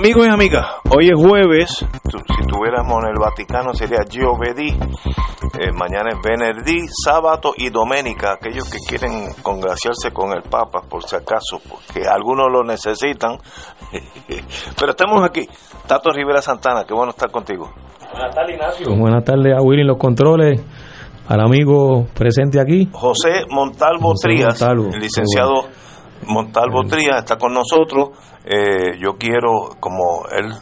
Amigos y amigas, hoy es jueves, si tuviéramos en el Vaticano sería Giovedì, eh, mañana es Venerdì, sábado y Doménica, aquellos que quieren congraciarse con el Papa por si acaso, porque algunos lo necesitan, pero estamos aquí, Tato Rivera Santana, qué bueno estar contigo. Buenas tardes Ignacio. Buenas tardes a Willy en los controles, al amigo presente aquí. José Montalvo José Trías, Montalvo, el licenciado qué Montalvo Trías está con nosotros. Eh, yo quiero, como él,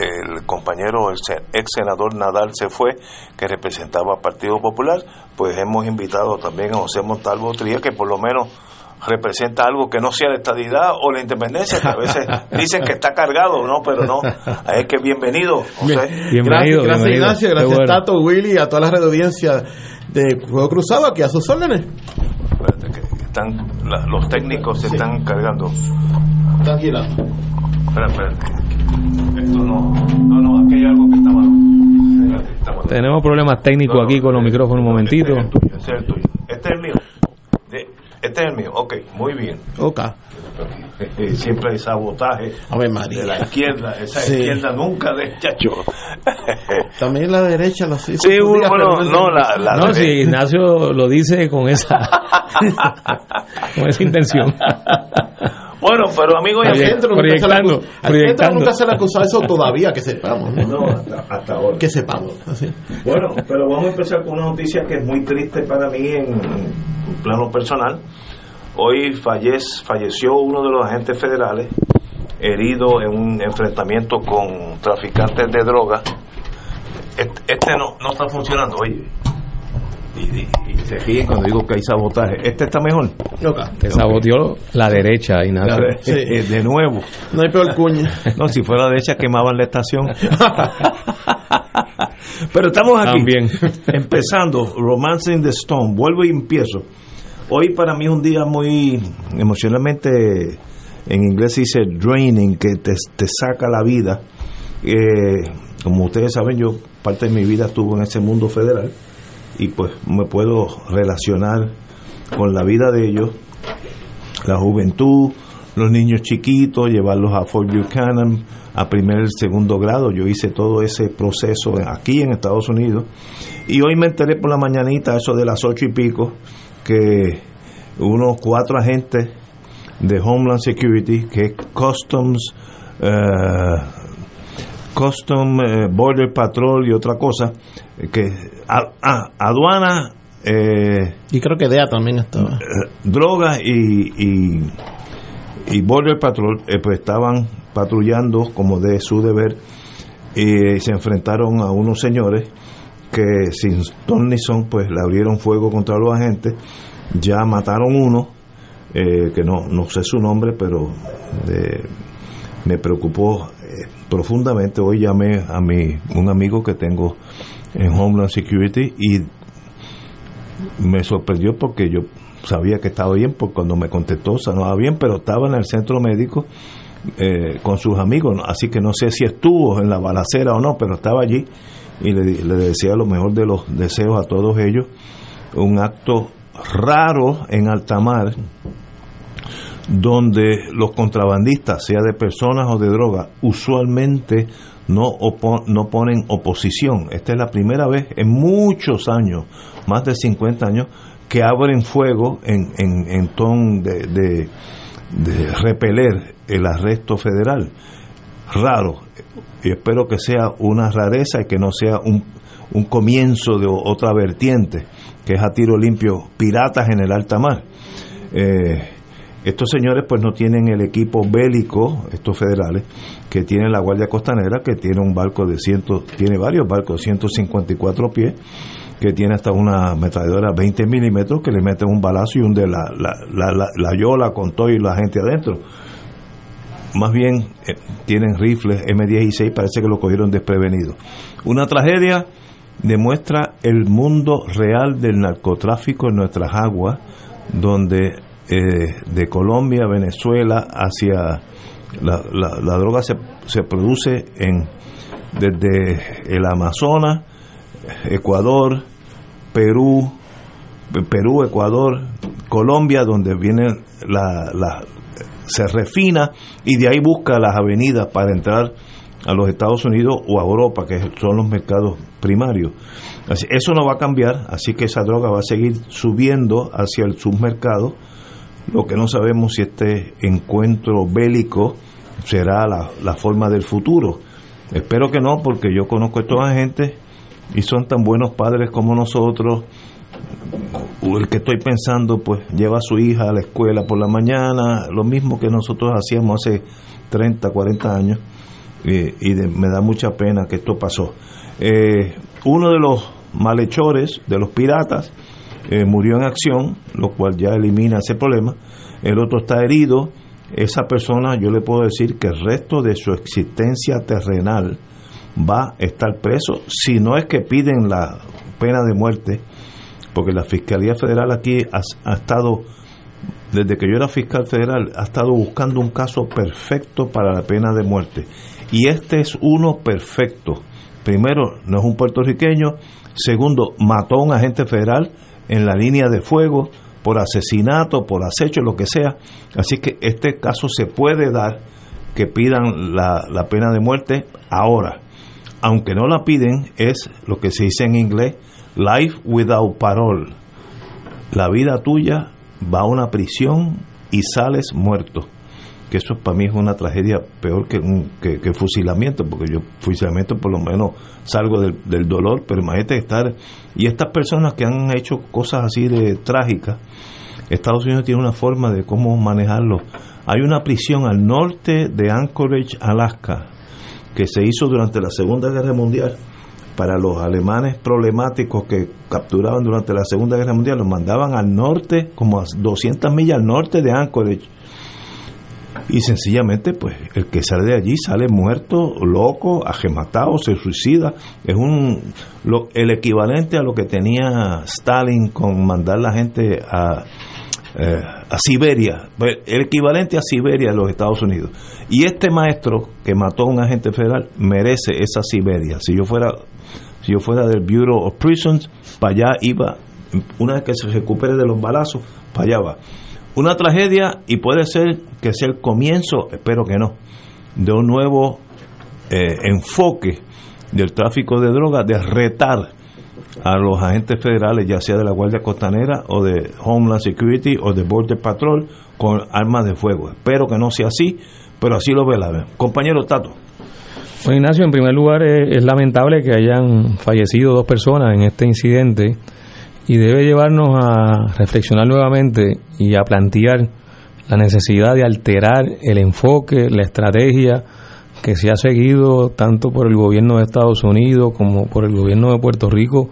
el compañero, el se- ex senador Nadal se fue, que representaba al Partido Popular, pues hemos invitado también a José Montalvo Trías, que por lo menos representa algo que no sea la estadidad o la independencia, que a veces dicen que está cargado, ¿no? Pero no, es que bienvenido, José. Bienvenido, gracias, gracias bienvenido. Ignacio, gracias bueno. Tato, Willy, a toda la red de audiencia de Juego Cruzado, aquí a sus órdenes. Están, la- los técnicos se están cargando. Tranquila. Espera, espérate. Esto no, no, no, aquí hay algo que está malo. Espérate, está malo. Tenemos problemas técnicos No, no, aquí con los eh, micrófonos un momentito. Este es el tuyo, este es el tuyo. Este es el mío. De- Este es el mío, ok, muy bien. Ok. Eh, Siempre hay sabotaje A ver, de la María. izquierda, esa Sí. izquierda nunca de chacho. También la derecha lo hizo. Sí, bueno, no, la, la No, si Ignacio lo dice con esa con esa intención. Bueno, pero amigo y Al centro nunca se al centro nunca se le acusó eso todavía, que sepamos. ¿no? no, hasta, hasta ahora. Que sepamos. Así. Bueno, pero vamos a empezar con una noticia que es muy triste para mí en, en plano personal. Hoy fallece, falleció uno de los agentes federales herido en un enfrentamiento con traficantes de drogas. Este, este no, no está funcionando, oye. Y, y- y se ríen cuando digo que hay sabotaje. Este está mejor. Ok. Que saboteó la derecha, Ignacio. Sí. de nuevo. No hay peor cuña. No, si fuera derecha quemaban la estación. Pero estamos aquí. También. Empezando, Romancing the Stone. Vuelvo y empiezo. Hoy para mí es un día muy emocionalmente, en inglés se dice draining, que te, te saca la vida. Eh, como ustedes saben, yo parte de mi vida estuvo en ese mundo federal y pues me puedo relacionar con la vida de ellos la juventud, los niños chiquitos, llevarlos a Fort Buchanan a primer y segundo grado. Yo hice todo ese proceso aquí en Estados Unidos. Y hoy me enteré por la mañanita, eso de las ocho y pico, que unos cuatro agentes de Homeland Security, que es Customs, eh, Custom eh, Border Patrol y otra cosa, eh, que a- aduana, eh, Y creo que DEA también estaba. drogas y, y, y Border Patrol eh, pues estaban patrullando como de su deber y se enfrentaron a unos señores que sin ton ni son pues le abrieron fuego contra los agentes ya mataron uno eh, que no, no sé su nombre pero eh, me preocupó eh, profundamente. Hoy llamé a mi un amigo que tengo en Homeland Security y me sorprendió porque yo sabía que estaba bien, porque cuando me contestó sonaba bien, pero estaba en el centro médico eh, con sus amigos, así que no sé si estuvo en la balacera o no, pero estaba allí y le, le decía lo mejor de los deseos a todos ellos. Un acto raro en alta mar, donde los contrabandistas, sea de personas o de droga, usualmente no, no ponen oposición. Esta es la primera vez en muchos años, más de 50 años, que abren fuego en, en, en ton de, de repeler el arresto federal. Raro, y espero que sea una rareza y que no sea un, un comienzo de otra vertiente, que es a tiro limpio piratas en el alta mar. Eh, estos señores pues no tienen el equipo bélico, estos federales, que tiene la Guardia Costanera, que tiene un barco de ciento, tiene varios barcos de 154 pies, que tiene hasta una ametralladora 20 milímetros que le meten un balazo y un de la, la, la, la, yola con todo y la gente adentro. Más bien eh, tienen rifles M16, parece que lo cogieron desprevenido. Una tragedia demuestra el mundo real del narcotráfico en nuestras aguas, donde eh, de Colombia, Venezuela, hacia la, la, droga se, se, produce en desde el Amazonas, Ecuador, Perú, Perú, Ecuador, Colombia, donde viene la, la, se refina y de ahí busca las avenidas para entrar a los Estados Unidos o a Europa, que son los mercados primarios. Eso no va a cambiar, así que esa droga va a seguir subiendo hacia el submercado. Lo que no sabemos si este encuentro bélico será la, la forma del futuro. Espero que no, porque yo conozco a estos agentes y son tan buenos padres como nosotros. El que estoy pensando, pues lleva a su hija a la escuela por la mañana, lo mismo que nosotros hacíamos hace 30, 40 años, y me da mucha pena que esto pasó. Eh, uno de los malhechores, de los piratas, eh, murió en acción, lo cual ya elimina ese problema. El otro está herido. Esa persona, yo le puedo decir que el resto de su existencia terrenal, va a estar preso si no es que piden la pena de muerte, porque la Fiscalía Federal aquí ha, estado, desde que yo era fiscal federal, ha estado buscando un caso perfecto para la pena de muerte. Y este es uno perfecto. Primero, no es un puertorriqueño. Segundo, mató a un agente federal en la línea de fuego por asesinato, por acecho, lo que sea. Así que este caso se puede dar que pidan la, la pena de muerte ahora aunque no la piden, es lo que se dice en inglés, life without parole. La vida tuya va a una prisión y sales muerto. Que eso para mí es una tragedia peor que, un, que, fusilamiento, porque yo fusilamiento por lo menos salgo del, del, dolor, pero imagínate estar... Y estas personas que han hecho cosas así de trágicas, Estados Unidos tiene una forma de cómo manejarlo. Hay una prisión al norte de Anchorage, Alaska, que se hizo durante la Segunda Guerra Mundial para los alemanes problemáticos que capturaban durante la Segunda Guerra Mundial, los mandaban al norte, como a 200 millas al norte de Anchorage. Y sencillamente, pues, el que sale de allí sale muerto, loco, agematado, se suicida. Es un lo, el equivalente a lo que tenía Stalin con mandar la gente a, eh, a Siberia, pues, el equivalente a Siberia de los Estados Unidos. Y este maestro que mató a un agente federal merece esa Siberia. Si yo fuera, si yo fuera del Bureau of Prisons, para allá iba, una vez que se recupere de los balazos, para allá va. Una tragedia y puede ser que sea el comienzo, espero que no, de un nuevo eh, enfoque del tráfico de drogas, de retar a los agentes federales, ya sea de la Guardia Costanera o de Homeland Security o de Border Patrol, con armas de fuego. Espero que no sea así, pero así lo ve la Compañero Tato. Bueno, Ignacio, en primer lugar es, lamentable que hayan fallecido dos personas en este incidente y debe llevarnos a reflexionar nuevamente y a plantear la necesidad de alterar el enfoque, la estrategia, que se ha seguido tanto por el gobierno de Estados Unidos como por el gobierno de Puerto Rico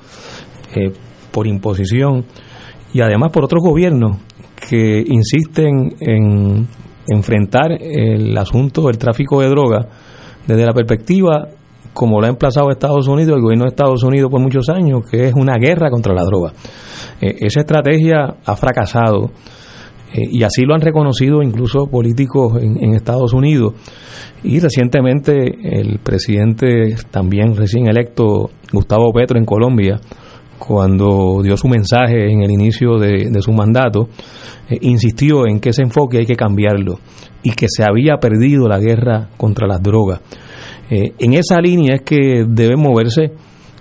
eh, por imposición y además por otros gobiernos que insisten en enfrentar el asunto del tráfico de drogas desde la perspectiva como lo ha emplazado Estados Unidos, el gobierno de Estados Unidos por muchos años, que es una guerra contra la droga. Eh, esa estrategia ha fracasado eh, y así lo han reconocido incluso políticos en, Estados Unidos. Y recientemente el presidente también recién electo, Gustavo Petro, en Colombia, cuando dio su mensaje en el inicio de, su mandato, eh, insistió en que ese enfoque hay que cambiarlo y que se había perdido la guerra contra las drogas. Eh, en esa línea es que debe moverse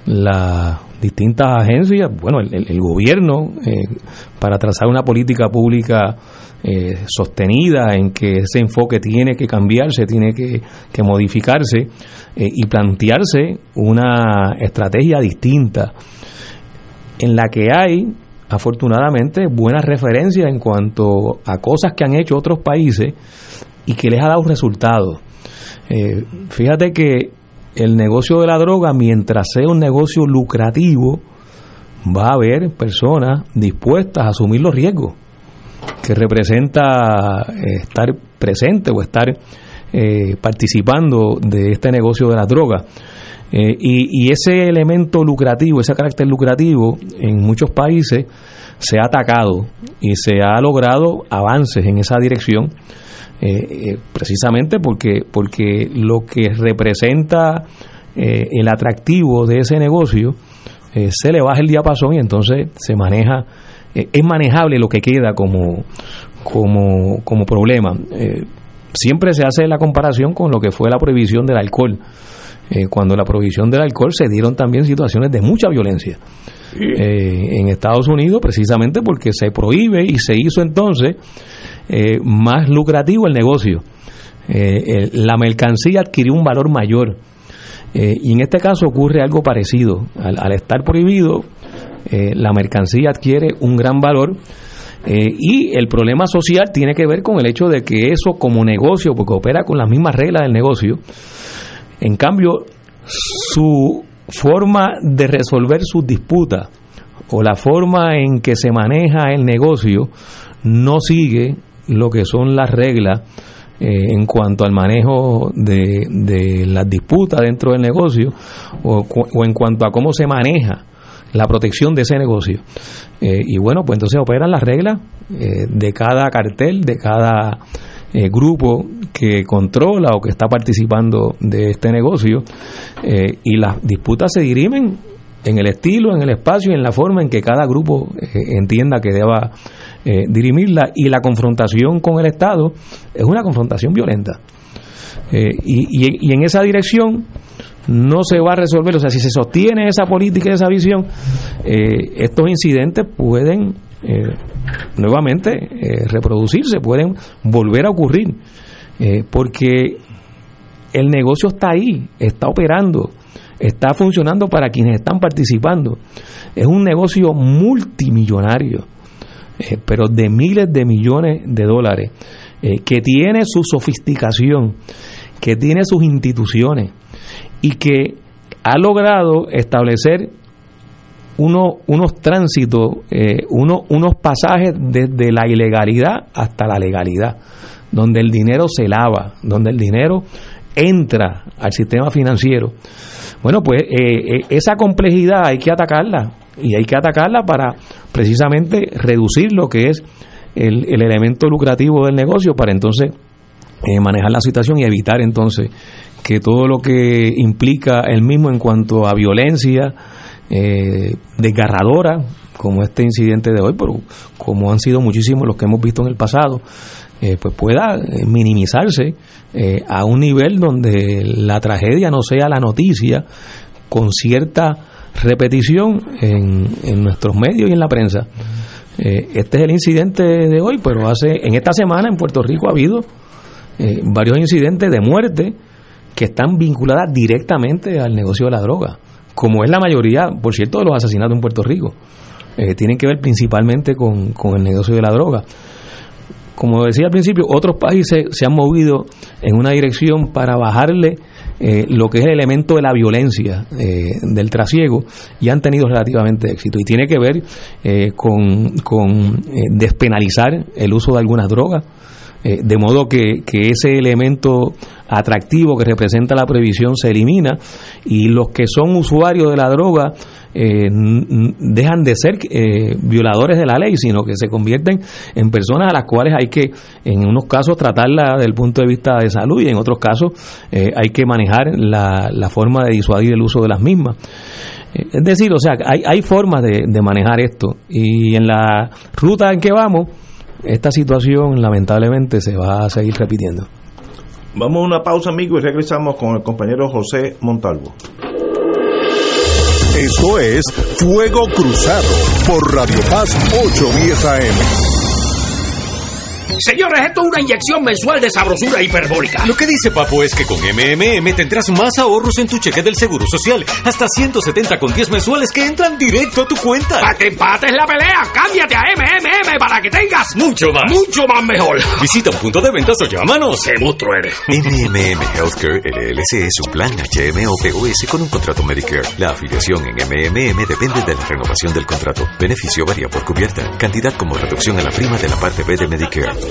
la distintas agencias, bueno, el, gobierno, eh, para trazar una política pública eh, sostenida en que ese enfoque tiene que cambiarse, tiene que, modificarse eh, y plantearse una estrategia distinta en la que hay afortunadamente buenas referencias en cuanto a cosas que han hecho otros países y que les ha dado resultados. Eh, fíjate que el negocio de la droga, mientras sea un negocio lucrativo, va a haber personas dispuestas a asumir los riesgos que representa eh, estar presente o estar eh, participando de este negocio de la droga. Eh, y, ese elemento lucrativo, ese carácter lucrativo, en muchos países se ha atacado y se ha logrado avances en esa dirección, precisamente porque, porque lo que representa el atractivo de ese negocio se le baja el diapasón y entonces se maneja eh, es manejable lo que queda como, como, como problema. Eh, siempre se hace la comparación con lo que fue la prohibición del alcohol. Eh, cuando la prohibición del alcohol se dieron también situaciones de mucha violencia. en Estados Unidos, precisamente porque se prohíbe y se hizo entonces más lucrativo el negocio. la mercancía adquirió un valor mayor. y en este caso ocurre algo parecido. al estar prohibido, eh, la mercancía adquiere un gran valor eh, y el problema social tiene que ver con el hecho de que eso como negocio, porque opera con las mismas reglas del negocio, en cambio su forma de resolver sus disputas o la forma en que se maneja el negocio no sigue lo que son las reglas eh, en cuanto al manejo de, las disputas dentro del negocio o, o, en cuanto a cómo se maneja la protección de ese negocio. Eh, y bueno, pues entonces operan las reglas eh, de cada cartel, de cada eh, grupo que controla o que está participando de este negocio y las disputas se dirimen en el estilo, en el espacio y en la forma en que cada grupo entienda que deba dirimirla y la confrontación con el Estado es una confrontación violenta. y, y en esa dirección no se va a resolver. O sea, si se sostiene esa política y esa visión, eh, estos incidentes pueden eh, nuevamente eh, reproducirse, pueden volver a ocurrir, porque el negocio está ahí, está operando, está funcionando para quienes están participando. Es un negocio multimillonario, pero de miles de millones de dólares, que tiene su sofisticación, que tiene sus instituciones y que ha logrado establecer uno, unos tránsitos, eh, uno, unos pasajes desde la ilegalidad hasta la legalidad, donde el dinero se lava, donde el dinero entra al sistema financiero. Bueno, pues eh, eh, esa complejidad hay que atacarla y hay que atacarla para precisamente reducir lo que es el, el elemento lucrativo del negocio para entonces manejar la situación y evitar entonces que todo lo que implica el mismo en cuanto a violencia eh, desgarradora, como este incidente de hoy, pero como han sido muchísimos los que hemos visto en el pasado, eh, pues pueda eh, minimizarse eh, a un nivel donde la tragedia no sea la noticia con cierta repetición en, en nuestros medios y en la prensa. este es el incidente de hoy, pero hace en esta semana en Puerto Rico ha habido varios incidentes de muerte que están vinculadas directamente al negocio de la droga, como es la mayoría, por cierto, de los asesinatos en Puerto Rico. Eh, tienen que ver principalmente con, el negocio de la droga. Como decía al principio, otros países se han movido en una dirección para bajarle eh, lo que es el elemento de la violencia eh, del trasiego y han tenido relativamente éxito. Y tiene que ver con, con despenalizar el uso de algunas drogas, eh, de modo que, que, ese elemento atractivo que representa la prohibición se elimina y los que son usuarios de la droga eh, dejan de ser eh, violadores de la ley, sino que se convierten en personas a las cuales hay que, en unos casos, tratarla desde el punto de vista de salud y en otros casos hay que manejar la, la forma de disuadir el uso de las mismas. Es decir, o sea, hay, hay formas de, de manejar esto y en la ruta en que vamos, esta situación lamentablemente se va a seguir repitiendo. Vamos a una pausa, amigo, y regresamos con el compañero José Montalvo. Esto es Fuego Cruzado por Radio Paz 810 AM. Señores, esto es una inyección mensual de sabrosura hiperbólica. Lo que dice Papo es que con MMM tendrás más ahorros en tu cheque del Seguro Social. Hasta 170 con 10 mensuales que entran directo a tu cuenta. Para que empates la pelea, cámbiate a MMM para que tengas mucho más. Mucho más mejor. Visita un punto de ventas o llámanos. ¡Qué monstruo eres! MMM Healthcare LLC es un plan HMO POS con un contrato Medicare. La afiliación en MMM depende de la renovación del contrato. Beneficio varía por cubierta. Cantidad como reducción a la prima de la parte B de Medicare.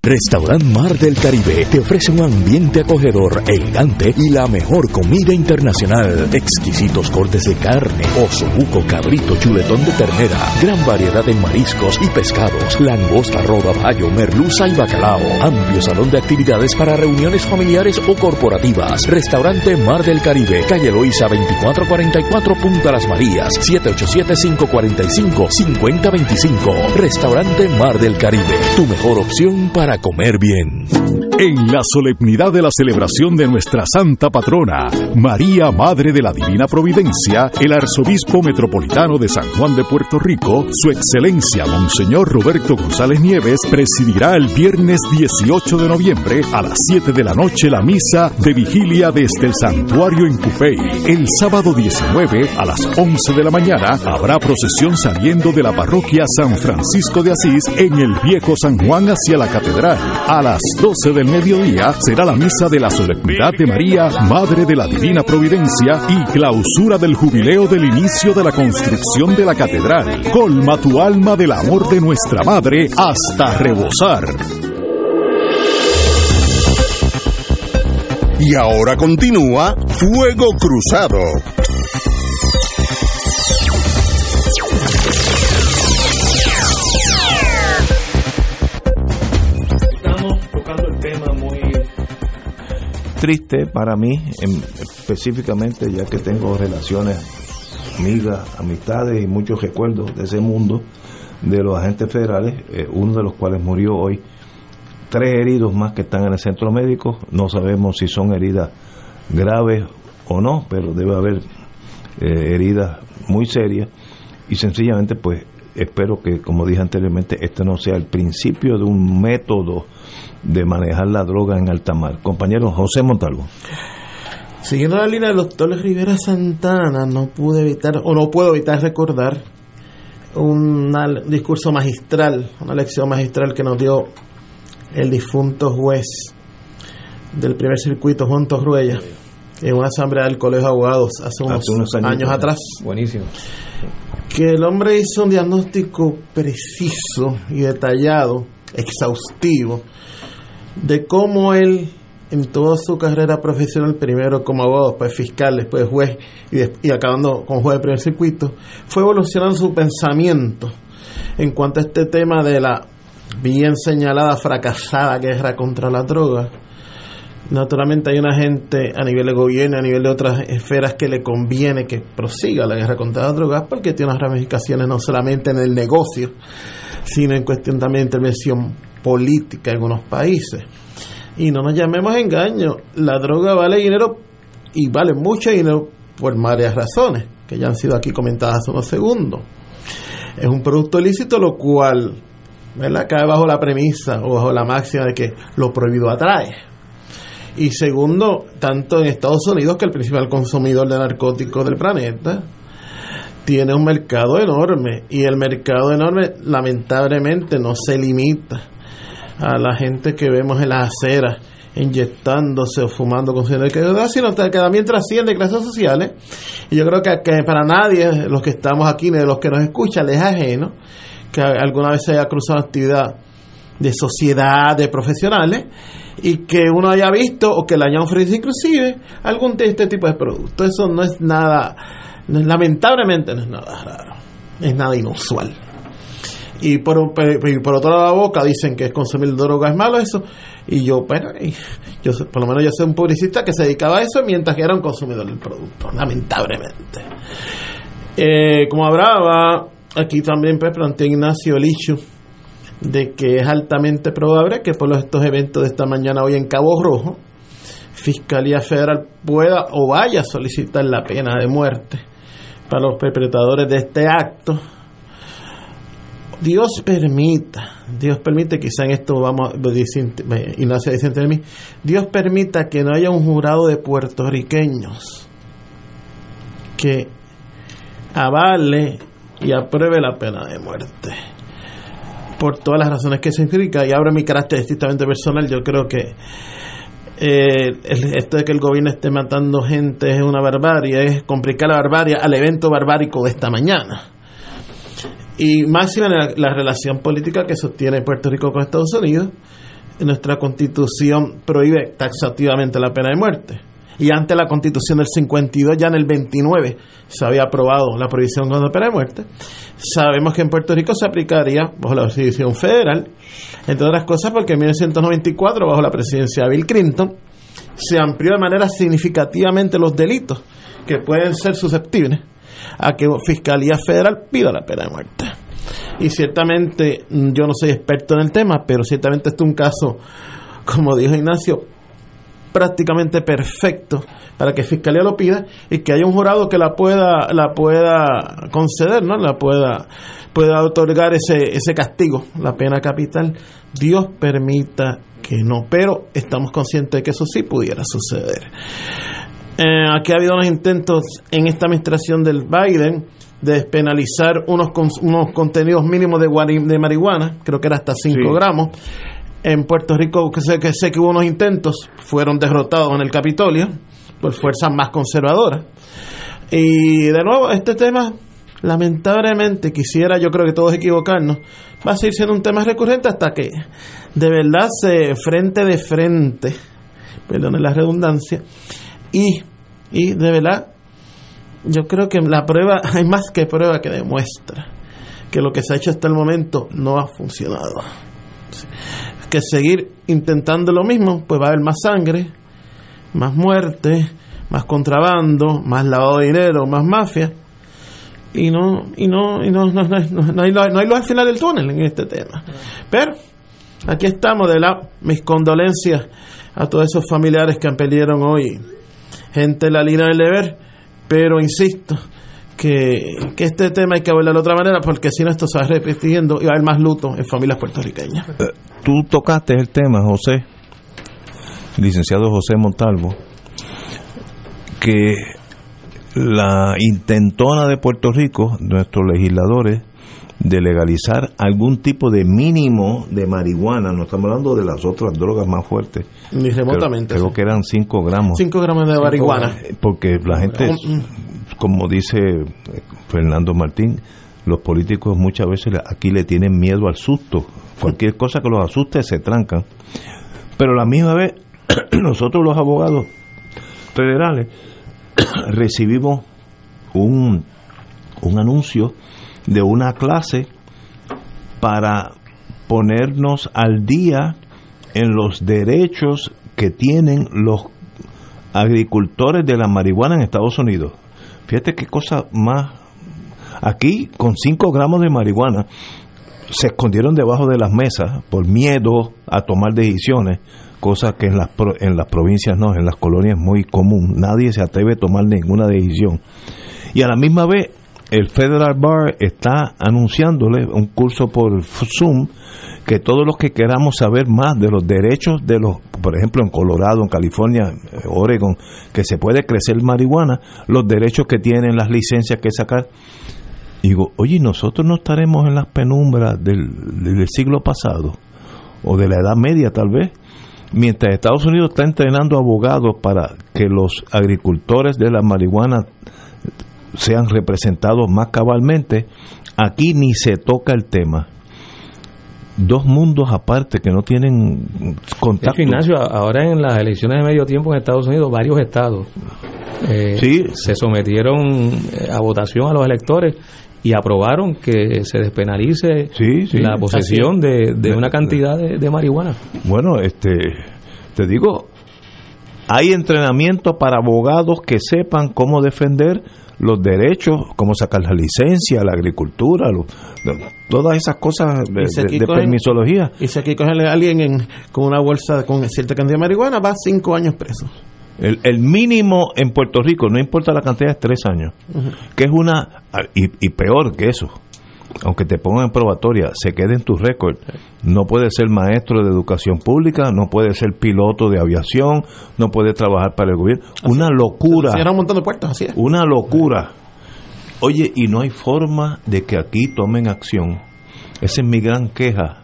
Restaurant Mar del Caribe te ofrece un ambiente acogedor, elegante y la mejor comida internacional. Exquisitos cortes de carne, oso, buco, cabrito, chuletón de ternera, gran variedad de mariscos y pescados, langosta, rodaballo, merluza y bacalao. Amplio salón de actividades para reuniones familiares o corporativas. Restaurante Mar del Caribe, calle Loíza 2444 Punta Las Marías, 787-545-5025. Restaurante Mar del Caribe, tu mejor opción para comer bien. En la solemnidad de la celebración de nuestra Santa Patrona, María Madre de la Divina Providencia, el Arzobispo Metropolitano de San Juan de Puerto Rico, Su Excelencia Monseñor Roberto González Nieves, presidirá el viernes 18 de noviembre a las 7 de la noche la misa de vigilia desde el santuario en Cupey. El sábado 19 a las 11 de la mañana habrá procesión saliendo de la parroquia San Francisco de Asís en el Viejo San Juan hacia la catedral. A las 12 del mediodía será la misa de la solemnidad de María, Madre de la Divina Providencia y clausura del jubileo del inicio de la construcción de la catedral. Colma tu alma del amor de nuestra Madre hasta rebosar. Y ahora continúa Fuego Cruzado. Triste para mí, en- específicamente ya que tengo relaciones, amigas, amistades y muchos recuerdos de ese mundo de los agentes federales, eh, uno de los cuales murió hoy. Tres heridos más que están en el centro médico, no sabemos si son heridas graves o no, pero debe haber eh, heridas muy serias y sencillamente pues espero que como dije anteriormente este no sea el principio de un método de manejar la droga en alta mar. Compañero José Montalvo. Siguiendo la línea del doctor Rivera Santana, no pude evitar, o no puedo evitar recordar un discurso magistral, una lección magistral que nos dio el difunto juez del primer circuito, Juan Torruella, en una asamblea del Colegio de Abogados hace unos, Hace unos añitos, años atrás. Buenísimo. Que el hombre hizo un diagnóstico preciso y detallado, exhaustivo, de cómo él, en toda su carrera profesional, primero como abogado, después fiscal, después juez y, y acabando como juez de primer circuito, fue evolucionando su pensamiento en cuanto a este tema de la bien señalada, fracasada guerra contra la droga. Naturalmente hay una gente a nivel de gobierno, a nivel de otras esferas que le conviene que prosiga la guerra contra las drogas porque tiene unas ramificaciones no solamente en el negocio, sino en cuestión también de intervención política en algunos países. Y no nos llamemos engaño, la droga vale dinero y vale mucho dinero por varias razones, que ya han sido aquí comentadas hace unos segundos. Es un producto ilícito lo cual ¿verdad? cae bajo la premisa o bajo la máxima de que lo prohibido atrae. Y segundo, tanto en Estados Unidos, que el principal consumidor de narcóticos del planeta, tiene un mercado enorme. Y el mercado enorme, lamentablemente, no se limita a la gente que vemos en las aceras inyectándose o fumando con de que sino que también trasciende clases sociales. Y yo creo que, que para nadie, los que estamos aquí, ni de los que nos escuchan, les es ajeno que alguna vez se haya cruzado actividad de sociedad, de profesionales, y que uno haya visto o que le hayan ofrecido inclusive algún de este tipo de producto. Eso no es nada, lamentablemente no es nada raro, es nada inusual. Y por, y por otro lado la boca dicen que consumir droga es malo eso, y yo, bueno, yo por lo menos yo soy un publicista que se dedicaba a eso mientras que era un consumidor del producto, lamentablemente. Eh, como hablaba, aquí también pues, plantea Ignacio el issue de que es altamente probable que por estos eventos de esta mañana hoy en Cabo Rojo, Fiscalía Federal pueda o vaya a solicitar la pena de muerte para los perpetradores de este acto. Dios permita, Dios permite, quizá en esto vamos, Ignacio Vicente de mí, Dios permita que no haya un jurado de puertorriqueños que avale y apruebe la pena de muerte. Por todas las razones que se implica, y ahora mi carácter estrictamente personal, yo creo que eh, esto de que el gobierno esté matando gente es una barbarie, es complicar la barbarie al evento barbárico de esta mañana. Y máxima la, la relación política que sostiene Puerto Rico con Estados Unidos, nuestra constitución prohíbe taxativamente la pena de muerte y ante la constitución del 52, ya en el 29 se había aprobado la prohibición de la pena de muerte. Sabemos que en Puerto Rico se aplicaría bajo la Constitución federal, entre otras cosas porque en 1994, bajo la presidencia de Bill Clinton, se amplió de manera significativamente los delitos que pueden ser susceptibles a que Fiscalía Federal pida la pena de muerte. Y ciertamente, yo no soy experto en el tema, pero ciertamente este es un caso, como dijo Ignacio, prácticamente perfecto para que Fiscalía lo pida y que haya un jurado que la pueda la pueda conceder, ¿no? La pueda pueda otorgar ese ese castigo, la pena capital. Dios permita que no, pero estamos conscientes de que eso sí pudiera suceder. Eh, aquí ha habido unos intentos en esta administración del Biden de despenalizar unos, unos contenidos mínimos de, de marihuana, creo que era hasta 5 gramos en Puerto Rico, que sé, que sé que hubo unos intentos, fueron derrotados en el Capitolio por fuerzas más conservadoras. Y de nuevo, este tema, lamentablemente, quisiera yo creo que todos equivocarnos, va a seguir siendo un tema recurrente hasta que de verdad se frente de frente, perdone la redundancia, y, y de verdad, yo creo que la prueba, hay más que prueba que demuestra que lo que se ha hecho hasta el momento no ha funcionado que seguir intentando lo mismo, pues va a haber más sangre, más muerte, más contrabando, más lavado de dinero, más mafia. Y no, y no, y no, no, no, no hay, no hay luz al final del túnel en este tema. Pero aquí estamos, de la, mis condolencias a todos esos familiares que han perdieron hoy gente en la línea del deber, pero insisto, que, este tema hay que hablar de otra manera porque si no esto se va repitiendo y va a haber más luto en familias puertorriqueñas. Eh, tú tocaste el tema, José, licenciado José Montalvo, que la intentona de Puerto Rico, nuestros legisladores, de legalizar algún tipo de mínimo de marihuana, no estamos hablando de las otras drogas más fuertes. Ni remotamente. Creo, que eran 5 gramos. 5 gramos de marihuana. Porque la gente como dice Fernando Martín, los políticos muchas veces aquí le tienen miedo al susto. Cualquier cosa que los asuste se trancan. Pero la misma vez, nosotros los abogados federales recibimos un, un anuncio de una clase para ponernos al día en los derechos que tienen los agricultores de la marihuana en Estados Unidos. Fíjate qué cosa más. Aquí, con 5 gramos de marihuana, se escondieron debajo de las mesas por miedo a tomar decisiones, cosa que en las, en las provincias no, en las colonias es muy común. Nadie se atreve a tomar ninguna decisión. Y a la misma vez, el Federal Bar está anunciándole un curso por Zoom que todos los que queramos saber más de los derechos de los, por ejemplo, en Colorado, en California, Oregon, que se puede crecer marihuana, los derechos que tienen, las licencias que sacar. digo, oye, nosotros no estaremos en las penumbras del, del siglo pasado, o de la Edad Media tal vez, mientras Estados Unidos está entrenando abogados para que los agricultores de la marihuana sean representados más cabalmente, aquí ni se toca el tema dos mundos aparte que no tienen contacto. Ignacio, ahora en las elecciones de medio tiempo en Estados Unidos, varios estados eh, se sometieron eh, a votación a los electores y aprobaron que se despenalice la posesión de, una cantidad de, marihuana. Bueno, este, te digo, hay entrenamiento para abogados que sepan cómo defender los derechos, cómo sacar la licencia, la agricultura, lo- todas esas cosas de, de- de cogen- permisología. Y si aquí cogen a alguien en- con una bolsa con cierta cantidad de marihuana, va cinco años preso. El, el mínimo en Puerto Rico, no importa la cantidad, es tres años. Que es una. Y, y peor que eso, aunque te pongan en probatoria, se quede en tu récord. No puedes ser maestro de educación pública, no puedes ser piloto de aviación, no puedes trabajar para el gobierno. Una locura. Cierran un montón de puertas, así es. Una locura. Oye, y no hay forma de que aquí tomen acción. Esa es mi gran queja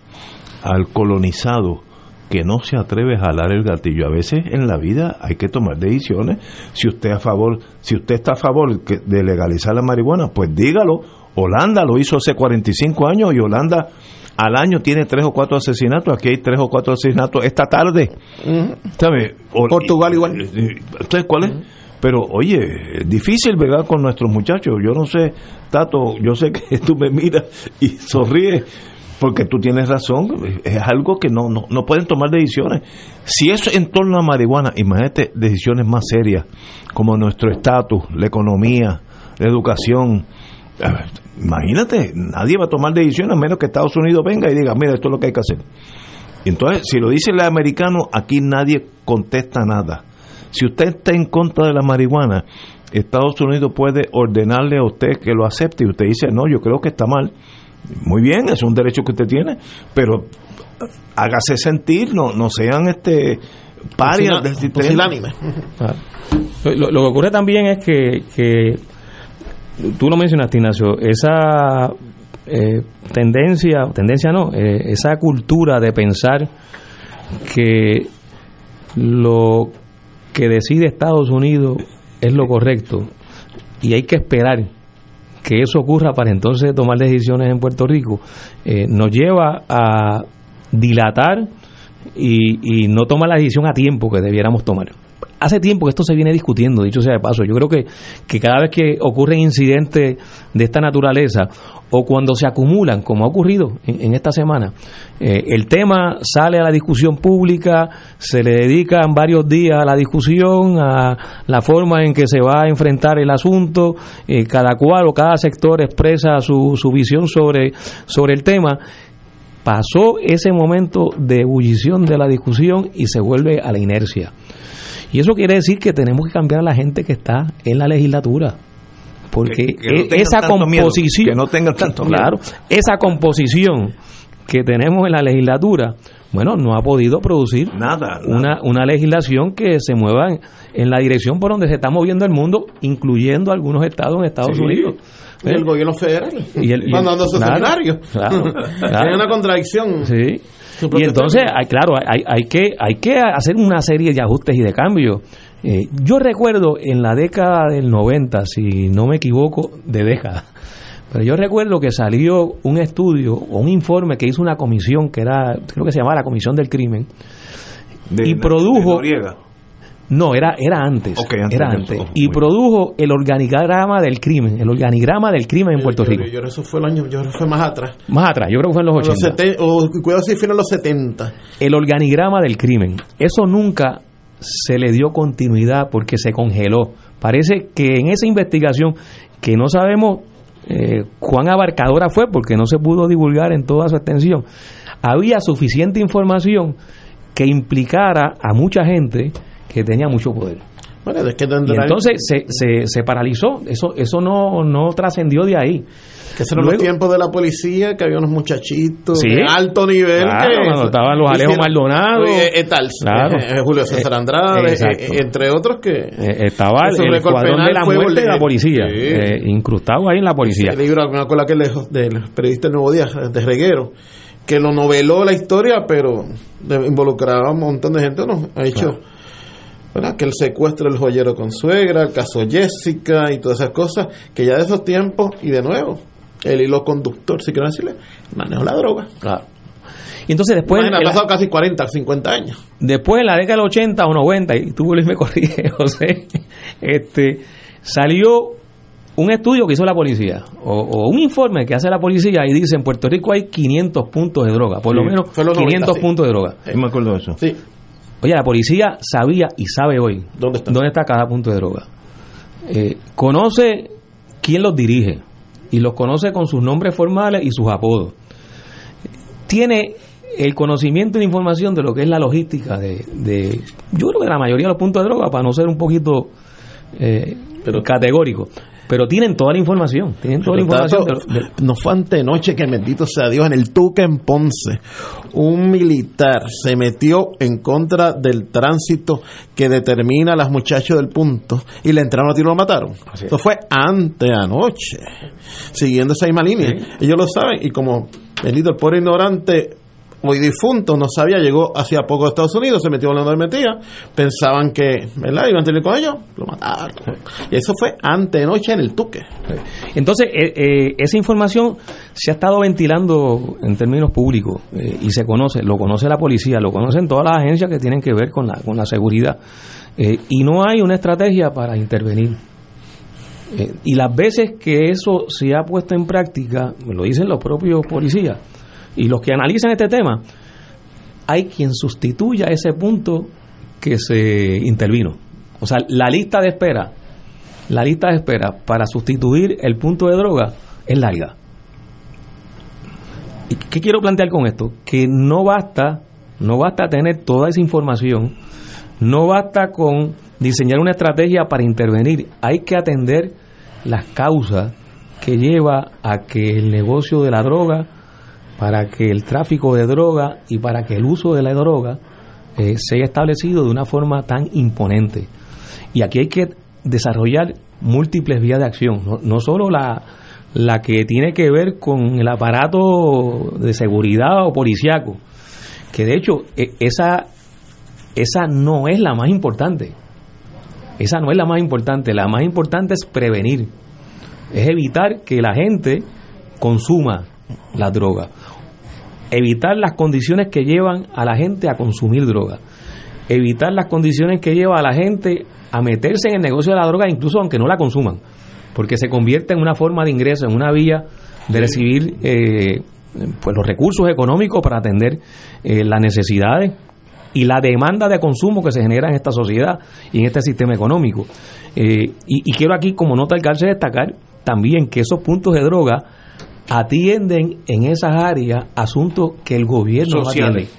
al colonizado que no se atreve a jalar el gatillo. A veces en la vida hay que tomar decisiones. Si usted a favor, si usted está a favor de legalizar la marihuana, pues dígalo. Holanda lo hizo hace 45 años y Holanda al año tiene tres o cuatro asesinatos. Aquí hay tres o cuatro asesinatos esta tarde. ¿Sabe? O- Portugal igual. ¿Entonces cuál es? Pero oye, difícil ¿verdad? con nuestros muchachos. Yo no sé, Tato, yo sé que tú me miras y sonríes porque tú tienes razón. Es algo que no, no, no pueden tomar decisiones. Si eso en torno a marihuana, imagínate decisiones más serias como nuestro estatus, la economía, la educación. A ver, Imagínate, nadie va a tomar decisiones a menos que Estados Unidos venga y diga, mira, esto es lo que hay que hacer. Y entonces, si lo dice el americano, aquí nadie contesta nada. Si usted está en contra de la marihuana, Estados Unidos puede ordenarle a usted que lo acepte y usted dice, no, yo creo que está mal. Muy bien, es un derecho que usted tiene, pero hágase sentir, no, no sean este parias del sistema. Pusilánime. Ah. Lo, lo que ocurre también es que, que tú lo mencionaste, Ignacio, esa eh, tendencia, tendencia no, eh, esa cultura de pensar que lo que decide Estados Unidos es lo correcto y hay que esperar que eso ocurra para entonces tomar decisiones en Puerto Rico, eh, nos lleva a dilatar y, y no tomar la decisión a tiempo que debiéramos tomar. Hace tiempo que esto se viene discutiendo, dicho sea de paso. Yo creo que, que cada vez que ocurren incidentes de esta naturaleza o cuando se acumulan, como ha ocurrido en, en esta semana, eh, el tema sale a la discusión pública, se le dedican varios días a la discusión, a la forma en que se va a enfrentar el asunto, eh, cada cual o cada sector expresa su, su visión sobre, sobre el tema pasó ese momento de ebullición de la discusión y se vuelve a la inercia. Y eso quiere decir que tenemos que cambiar a la gente que está en la legislatura. Porque Que- que no e- esa miedo, composición, que no tengan tanto miedo. claro, esa composición que tenemos en la legislatura, bueno, no ha podido producir Nada, nada. una, una legislación que se mueva en, en la dirección por donde se está moviendo el mundo, incluyendo algunos estados en Estados Sí. Unidos. Y el gobierno federal. Y el- y el- mandando sus claro, seminarios. claro, claro. Hay una contradicción. Sí. Y entonces, hay, claro, hay, hay, que, hay que hacer una serie de ajustes y de cambios. Eh, yo recuerdo en la década del 90, si no me equivoco, de década, pero yo recuerdo que salió un estudio o un informe que hizo una comisión que era, creo que se llamaba la Comisión del Crimen, De- y de produjo- Noriega. No, era, era antes. Ok, antes era antes. Y produjo el organigrama del crimen, el organigrama del crimen en Puerto Yo- Rico. Yo, yo- eso fue el año, yo creo que fue más atrás. Más atrás, yo creo que fue en los Los 80. seten- o cuidado si fue en los 70. el organigrama del crimen. Eso nunca se le dio continuidad porque se congeló. Parece que en esa investigación, que no sabemos eh, cuán abarcadora fue porque no se pudo divulgar en toda su extensión, había suficiente información que implicara a mucha gente que tenía mucho poder. Bueno, es que Y entonces se, se, se paralizó, eso, eso no, no trascendió de ahí. que eran los tiempos de la policía, que había unos muchachitos Sí. de alto nivel. Claro, que cuando estaban los Alejo Maldonado. Eh, eh, tal, Claro. eh, Julio César Andrade, entre otros que... Estaba el escuadrón penal de la muerte de la policía, Sí. incrustado ahí en la policía. El libro, me acuerdo que lejos del periodista Nuevo Día, de Reguero, que lo noveló la historia, pero involucraba a un montón de gente, ¿no? Ha hecho, ¿verdad? Que el secuestro del joyero con suegra, el caso Jessica y todas esas cosas, que ya de esos tiempos, y de nuevo, el hilo conductor, si quiero decirle, manejo la droga. Claro. Y entonces después, Imagina, ha pasado casi 40, 50 años. después en la década del 80 o 90, y tú Luis me corrige, José, este, salió un estudio que hizo la policía, o, o un informe que hace la policía y dice en Puerto Rico hay 500 puntos de droga, por lo Sí, menos fue los 500 90, sí. puntos de droga. Yo me acuerdo de eso. Sí, Oye, la policía sabía y sabe hoy ¿dónde está? dónde está cada punto de droga. Eh, conoce quién los dirige y los conoce con sus nombres formales y sus apodos. Tiene el conocimiento e información de lo que es la logística de, de yo creo que la mayoría de los puntos de droga, para no ser un poquito eh, pero, categórico. Pero tienen toda la información, tienen toda la información. No fue antenoche que bendito sea Dios, en el Tuque en Ponce, un militar se metió en contra del tránsito que determina a los muchachos del punto y le entraron a tiro y lo mataron. Eso fue anteanoche, siguiendo esa misma línea. Ellos lo saben y como bendito el pobre ignorante hoy difunto, no sabía, llegó hacia poco a Estados Unidos, se metió en la metía, pensaban que, ¿verdad? Iban a tener con ellos, lo mataron. Y eso fue noche en el Tuque. Entonces, eh, eh, esa información se ha estado ventilando en términos públicos eh, y se conoce, lo conoce la policía, lo conocen todas las agencias que tienen que ver con la, con la seguridad. y no hay una estrategia para intervenir. y las veces que eso se ha puesto en práctica, lo dicen los propios policías, y los que analizan este tema, hay quien sustituya ese punto que se intervino. O sea, la lista de espera, la lista de espera para sustituir el punto de droga es larga. ¿Y qué quiero plantear con esto? Que no basta, no basta tener toda esa información, no basta con diseñar una estrategia para intervenir, hay que atender las causas que lleva a que el negocio de la droga para que el tráfico de droga y para que el uso de la droga eh, sea establecido de una forma tan imponente. Y aquí hay que desarrollar múltiples vías de acción, no, solo la, la que tiene que ver con el aparato de seguridad o policiaco, que de hecho e, esa, esa no es la más importante. Esa no es la más importante, la más importante es prevenir, es evitar que la gente consuma la droga. Evitar las condiciones que llevan a la gente a consumir droga. Evitar las condiciones que llevan a la gente a meterse en el negocio de la droga, incluso aunque no la consuman, porque se convierte en una forma de ingreso, en una vía de recibir eh, pues los recursos económicos para atender eh, las necesidades y la demanda de consumo que se genera en esta sociedad y en este sistema económico. Eh, y, y, quiero aquí, como nota al cárcel, destacar también que esos puntos de droga atienden en esas áreas asuntos que el gobierno sociales.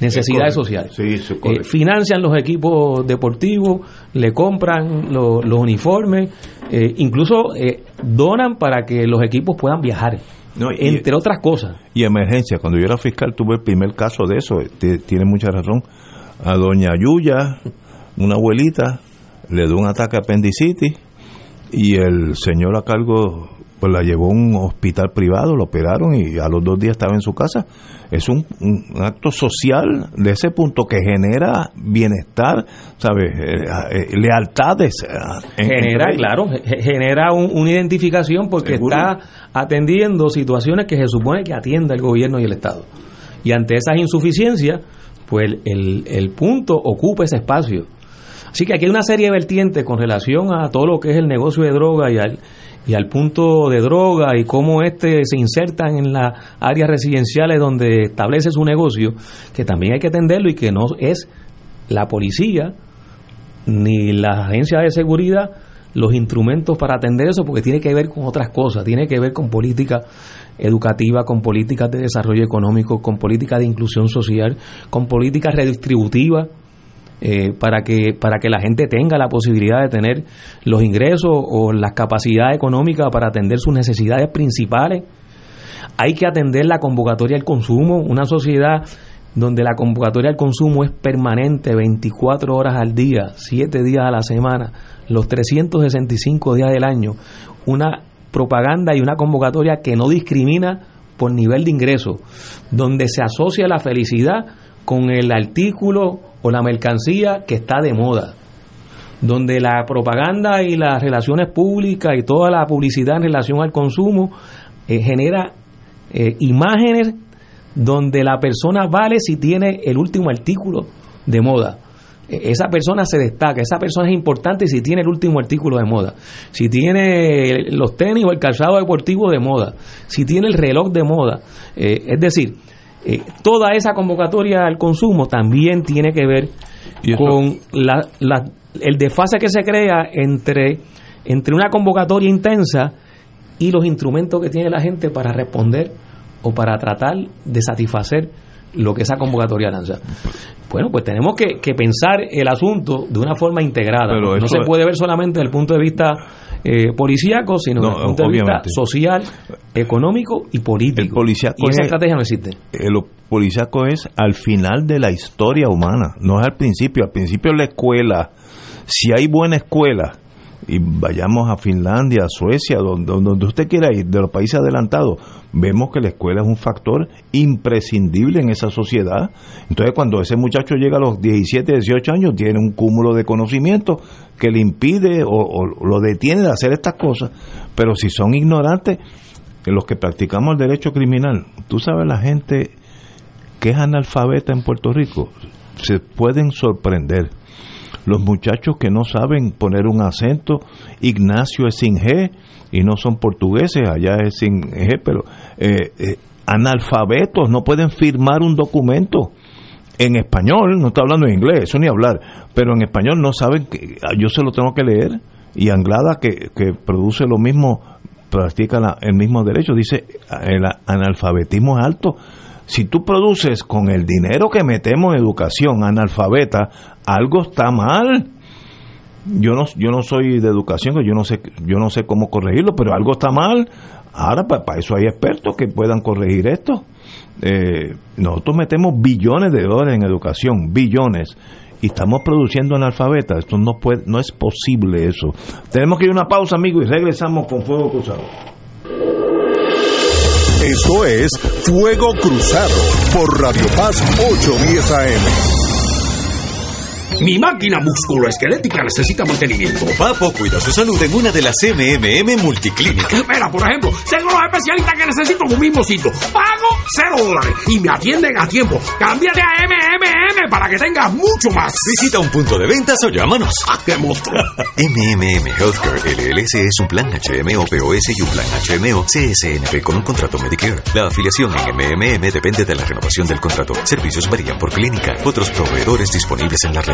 Necesidades sociales. Eh, financian los equipos deportivos, le compran los uniformes, eh, incluso eh, donan para que los equipos puedan viajar. entre otras cosas. Y emergencia. Cuando yo era fiscal tuve el primer caso de eso. Tiene mucha razón. A doña Yuya, una abuelita, le dio un ataque a apendicitis y el señor a cargo pues la llevó a un hospital privado, lo operaron y a los dos días estaba en su casa. Es un, acto social de ese punto que genera bienestar, ¿sabes? Eh, eh, lealtades. Eh, genera, claro, genera una identificación porque está atendiendo situaciones que se supone que atienda el gobierno y el Estado. Y ante esas insuficiencias, pues el, el punto ocupa ese espacio. Así que aquí hay una serie de vertientes con relación a todo lo que es el negocio de droga y al, y al punto de droga y cómo éste se insertan en las áreas residenciales donde establece su negocio, que también hay que atenderlo y que no es la policía ni la agencia de seguridad los instrumentos para atender eso porque tiene que ver con otras cosas, tiene que ver con política educativa, con políticas de desarrollo económico, con políticas de inclusión social, con políticas redistributivas eh, para, que, para que la gente tenga la posibilidad de tener los ingresos o las capacidades económicas para atender sus necesidades principales. Hay que atender la convocatoria al consumo, una sociedad donde la convocatoria al consumo es permanente 24 horas al día, 7 días a la semana, los 365 días del año, una propaganda y una convocatoria que no discrimina por nivel de ingreso, donde se asocia la felicidad con el artículo o la mercancía que está de moda, donde la propaganda y las relaciones públicas y toda la publicidad en relación al consumo eh, genera eh, imágenes donde la persona vale si tiene el último artículo de moda. E, esa persona se destaca, esa persona es importante si tiene el último artículo de moda, si tiene los tenis o el calzado deportivo de moda, si tiene el reloj de moda. Eh, es decir, eh, toda esa convocatoria al consumo también tiene que ver con la, el desfase que se crea entre entre una convocatoria intensa y los instrumentos que tiene la gente para responder o para tratar de satisfacer lo que esa convocatoria lanza. Bueno, pues tenemos que, pensar el asunto de una forma integrada. no se puede ver solamente desde el punto de vista eh, policíaco, sino desde el punto de vista social, económico y político. El y esa estrategia no existe. Eh, lo policíaco es al final de la historia humana, no es al principio. Al principio la escuela, si hay buena escuela, y vayamos a Finlandia, a Suecia, donde, donde usted quiera ir, de los países adelantados, vemos que la escuela es un factor imprescindible en esa sociedad. Entonces, cuando ese muchacho llega a los 17, 18 años, tiene un cúmulo de conocimiento que le impide o, lo detiene de hacer estas cosas. Pero si son ignorantes, los que practicamos el derecho criminal, tú sabes, la gente que es analfabeta en Puerto Rico, se pueden sorprender los muchachos que no saben poner un acento, Ignacio es sin G y no son portugueses, allá es sin G, pero eh, eh, analfabetos no pueden firmar un documento en español, no está hablando en inglés, eso ni hablar, pero en español no saben que ah, yo se lo tengo que leer y Anglada que, que produce lo mismo practica el mismo derecho, dice el analfabetismo es alto. Si tú produces con el dinero que metemos en educación analfabeta, algo está mal. Yo no, yo no soy de educación, yo no sé, yo no sé cómo corregirlo, pero algo está mal. Ahora para, eso hay expertos que puedan corregir esto. Eh, nosotros metemos billones de dólares en educación, billones, y estamos produciendo analfabetas. Esto no puede, no es posible eso. Tenemos que ir a una pausa, amigo, y regresamos con Fuego Cruzado. Esto es Fuego Cruzado por Radio Paz 810 AM. Mi máquina musculoesquelética necesita mantenimiento. Papo cuida su salud en una de las MMM multiclínicas. Espera, por ejemplo, tengo los especialistas que necesito en un mismo sitio. Pago cero dólares y me atienden a tiempo. Cámbiate a MMM para que tengas mucho más. Visita un punto de ventas o llámanos. ¡Ah, qué monstruo! MMM Healthcare LLC es un plan HMO POS y un plan HMO CSNP con un contrato Medicare. La afiliación en MMM depende de la renovación del contrato. Servicios varían por clínica. Otros proveedores disponibles en la red.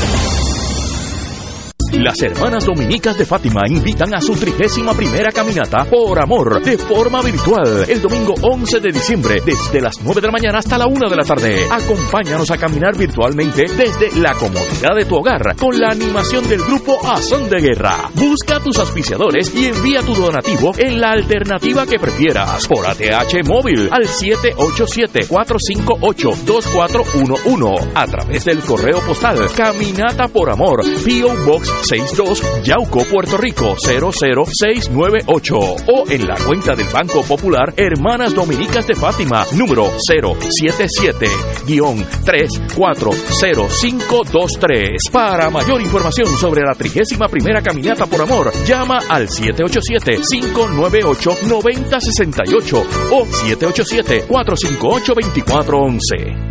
Las hermanas dominicas de Fátima invitan a su trigésima primera caminata por amor de forma virtual el domingo 11 de diciembre desde las 9 de la mañana hasta la 1 de la tarde. Acompáñanos a caminar virtualmente desde la comodidad de tu hogar con la animación del grupo Azón de Guerra. Busca tus auspiciadores y envía tu donativo en la alternativa que prefieras por ATH móvil al 787-458-2411 a través del correo postal Caminata por Amor P.O. Box 62 Yauco, Puerto Rico 00698 o en la cuenta del Banco Popular Hermanas Dominicas de Fátima número 077-340523. Para mayor información sobre la trigésima primera caminata por amor, llama al 787-598-9068 o 787-458-2411.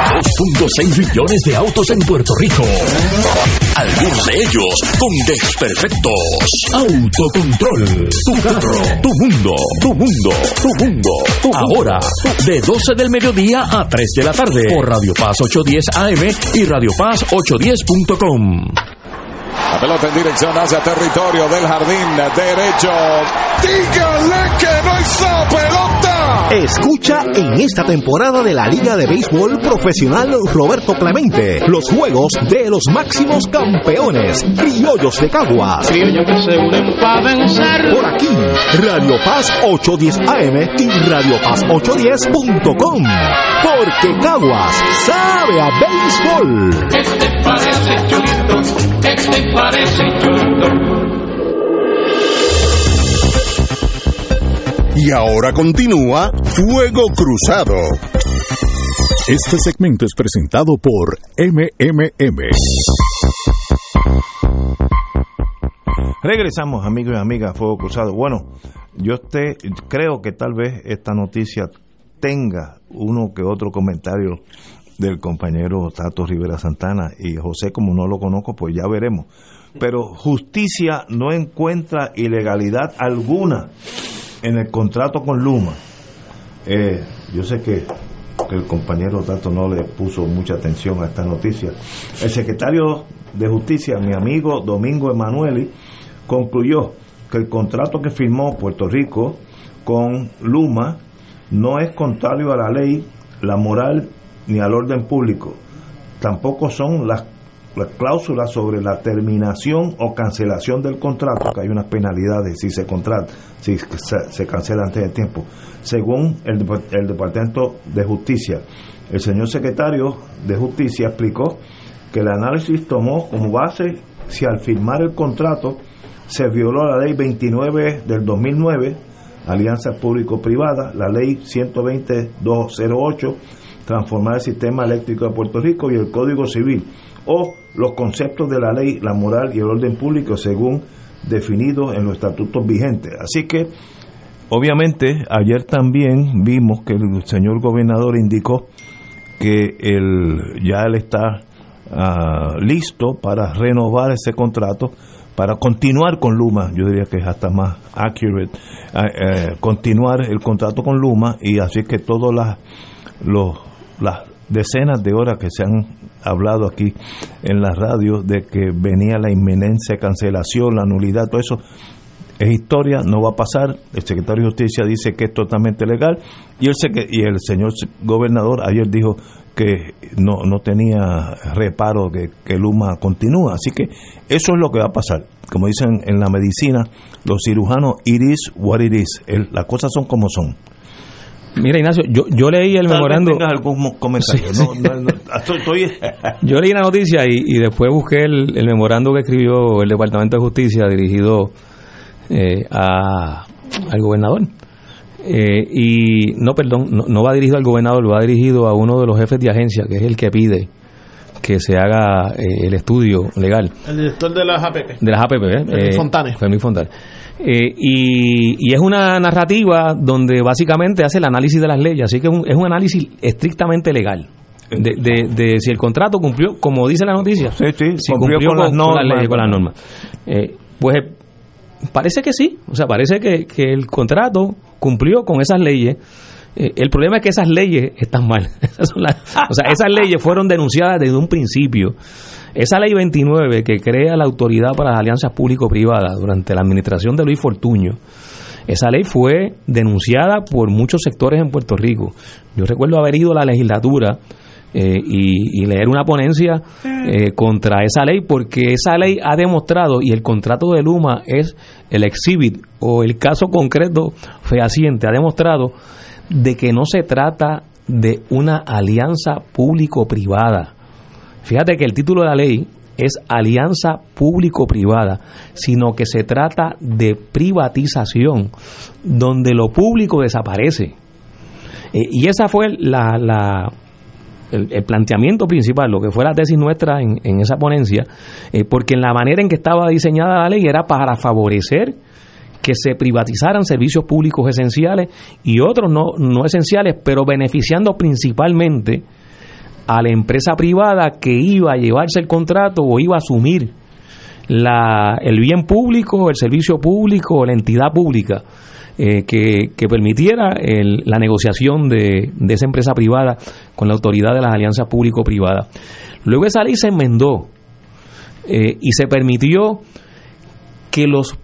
2.6 millones de autos en Puerto Rico. Algunos de ellos con desperfectos. Autocontrol. Tu carro. Tu mundo. Tu mundo. Tu mundo. Ahora, de 12 del mediodía a 3 de la tarde. Por Radio Paz 810 AM y Radio Paz 810.com. La pelota en dirección hacia territorio del jardín derecho. Dígale que no hizo pelota. Escucha en esta temporada de la Liga de Béisbol Profesional Roberto Clemente los juegos de los máximos campeones, criollos de Caguas. Criollos que se unen para vencer. Por aquí, Radio Paz 810 AM y Radio Paz 810.com. Porque Caguas sabe a béisbol. Este este parece. Y ahora continúa Fuego Cruzado. Este segmento es presentado por MMM. Regresamos, amigos y amigas, Fuego Cruzado. Bueno, yo te, creo que tal vez esta noticia tenga uno que otro comentario del compañero Tato Rivera Santana y José, como no lo conozco, pues ya veremos. Pero justicia no encuentra ilegalidad alguna en el contrato con Luma. Eh, yo sé que, que el compañero Tato no le puso mucha atención a esta noticia. El secretario de Justicia, mi amigo Domingo Emanueli, concluyó que el contrato que firmó Puerto Rico con Luma no es contrario a la ley, la moral ni al orden público. Tampoco son las, las cláusulas sobre la terminación o cancelación del contrato, que hay unas penalidades si se contrata, si se, se cancela antes del tiempo. Según el, el Departamento de Justicia, el señor secretario de Justicia explicó que el análisis tomó como base si al firmar el contrato se violó la ley 29 del 2009, alianza público-privada, la ley 120-208, transformar el sistema eléctrico de Puerto Rico y el Código Civil, o los conceptos de la ley, la moral y el orden público según definidos en los estatutos vigentes. Así que, obviamente, ayer también vimos que el señor gobernador indicó que el, ya él está ah, listo para renovar ese contrato, para continuar con Luma, yo diría que es hasta más accurate, ah, eh, continuar el contrato con Luma y así que todas las, los, las decenas de horas que se han hablado aquí en la radio de que venía la inminencia cancelación, la nulidad, todo eso es historia, no va a pasar. El secretario de Justicia dice que es totalmente legal y el, y el señor gobernador ayer dijo que no, no tenía reparo que, que Luma continúa. Así que eso es lo que va a pasar. Como dicen en la medicina, los cirujanos, it is what it is. Las cosas son como son. Mira, Ignacio, yo, yo leí el Tal memorando. algún comentario. Sí, No, no, no, estoy- estoy- Yo leí la noticia y, y después busqué el, el memorando que escribió el Departamento de Justicia dirigido eh, a, al gobernador. Eh, y no, perdón, no, no va dirigido al gobernador, va dirigido a uno de los jefes de agencia, que es el que pide que se haga eh, el estudio legal El director de las APP. de las APP, ¿eh? Fermín Eh, Fontane. Fermín Fontane. Eh, y, y es una narrativa donde básicamente hace el análisis de las leyes, así que es un, es un análisis estrictamente legal. De, de- de si el contrato cumplió, como dice la noticia, si cumplió con las normas. leyes, con las normas. Eh, pues parece que sí, o sea, parece que, que el contrato cumplió con esas leyes. Eh, el problema es que esas leyes están mal. Esas son las- o sea, esas leyes fueron denunciadas desde un principio. Esa ley 29 que crea la autoridad para las alianzas público-privadas durante la administración de Luis Fortuño, esa ley fue denunciada por muchos sectores en Puerto Rico. Yo recuerdo haber ido a la legislatura eh, y, leer una ponencia eh, contra esa ley porque esa ley ha demostrado y el contrato de Luma es el exhibit o el caso concreto fehaciente, ha demostrado de que no se trata de una alianza público-privada. Fíjate que el título de la ley es alianza público-privada, sino que se trata de privatización, donde lo público desaparece. Eh, y esa fue la, el planteamiento principal, lo que fue la tesis nuestra en, en esa ponencia, eh, porque en la manera en que estaba diseñada la ley era para favorecer que se privatizaran servicios públicos esenciales y otros no, no esenciales, pero beneficiando principalmente a la empresa privada que iba a llevarse el contrato o iba a asumir la, el bien público, el servicio público la entidad pública eh, que, que permitiera el- la negociación de, de esa empresa privada con la autoridad de las alianzas público-privadas. Luego esa ley se enmendó eh, y se permitió que los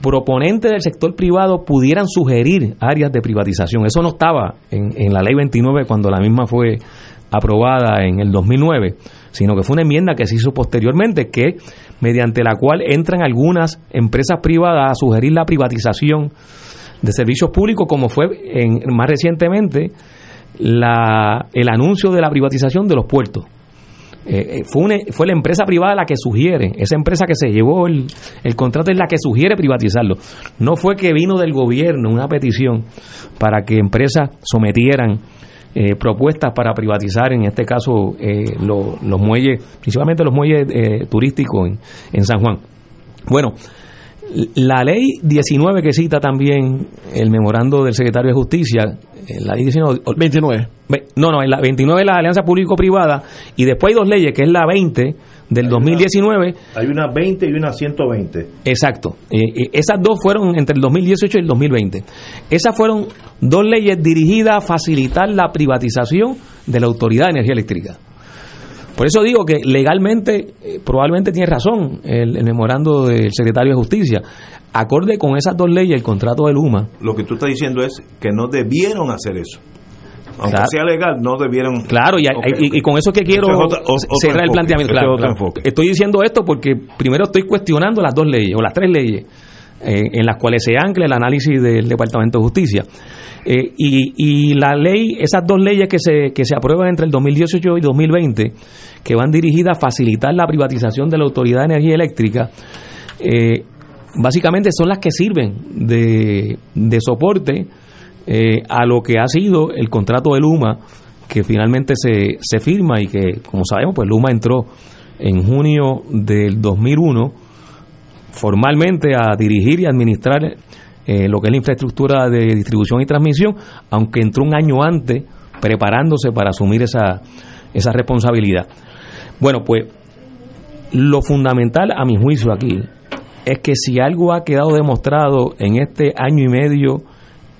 proponentes del sector privado pudieran sugerir áreas de privatización. Eso no estaba en la ley 29 cuando la misma fue aprobada en el 2009, sino que fue una enmienda que se hizo posteriormente, que mediante la cual entran algunas empresas privadas a sugerir la privatización de servicios públicos, como fue más recientemente el anuncio de la privatización de los puertos. Eh, eh, fue, fue la empresa privada la que sugiere, esa empresa que se llevó el contrato es la que sugiere privatizarlo. No fue que vino del gobierno una petición para que empresas sometieran eh, propuestas para privatizar, en este caso, eh, lo- los muelles, principalmente los muelles eh, turísticos en, en San Juan. Bueno, la ley 19 que cita también el memorando del secretario de Justicia, eh, la ley 19, 29. No, no, la 29 es la alianza público-privada y después hay dos leyes, que es la 20 del 2019. Hay una 20 y una 120. Exacto. Eh, eh, esas dos fueron entre el 2018 y el 2020. Esas fueron dos leyes dirigidas a facilitar la privatización de la Autoridad de Energía Eléctrica. Por eso digo que legalmente eh, probablemente tiene razón el, el memorando del secretario de Justicia. Acorde con esas dos leyes, el contrato de Luma. Lo que tú estás diciendo es que no debieron hacer eso. Aunque Claro. sea legal, no debieron. Claro, y, Ok, y- y con eso es que quiero es o- cerrar el planteamiento. Claro, es claro. Estoy diciendo esto porque primero estoy cuestionando las dos leyes o las tres leyes eh, en las cuales se ancla el análisis del Departamento de Justicia. Eh, y, y la ley, esas dos leyes que se, que se aprueban entre el 2018 y 2020, que van dirigidas a facilitar la privatización de la Autoridad de Energía Eléctrica, eh, básicamente son las que sirven de, de soporte eh, a lo que ha sido el contrato de Luma que finalmente se, se firma y que, como sabemos, pues Luma entró en junio del 2001 formalmente a dirigir y administrar eh, lo que es la infraestructura de distribución y transmisión, aunque entró un año antes preparándose para asumir esa, esa responsabilidad. Bueno, pues lo fundamental a mi juicio aquí es que si algo ha quedado demostrado en este año y medio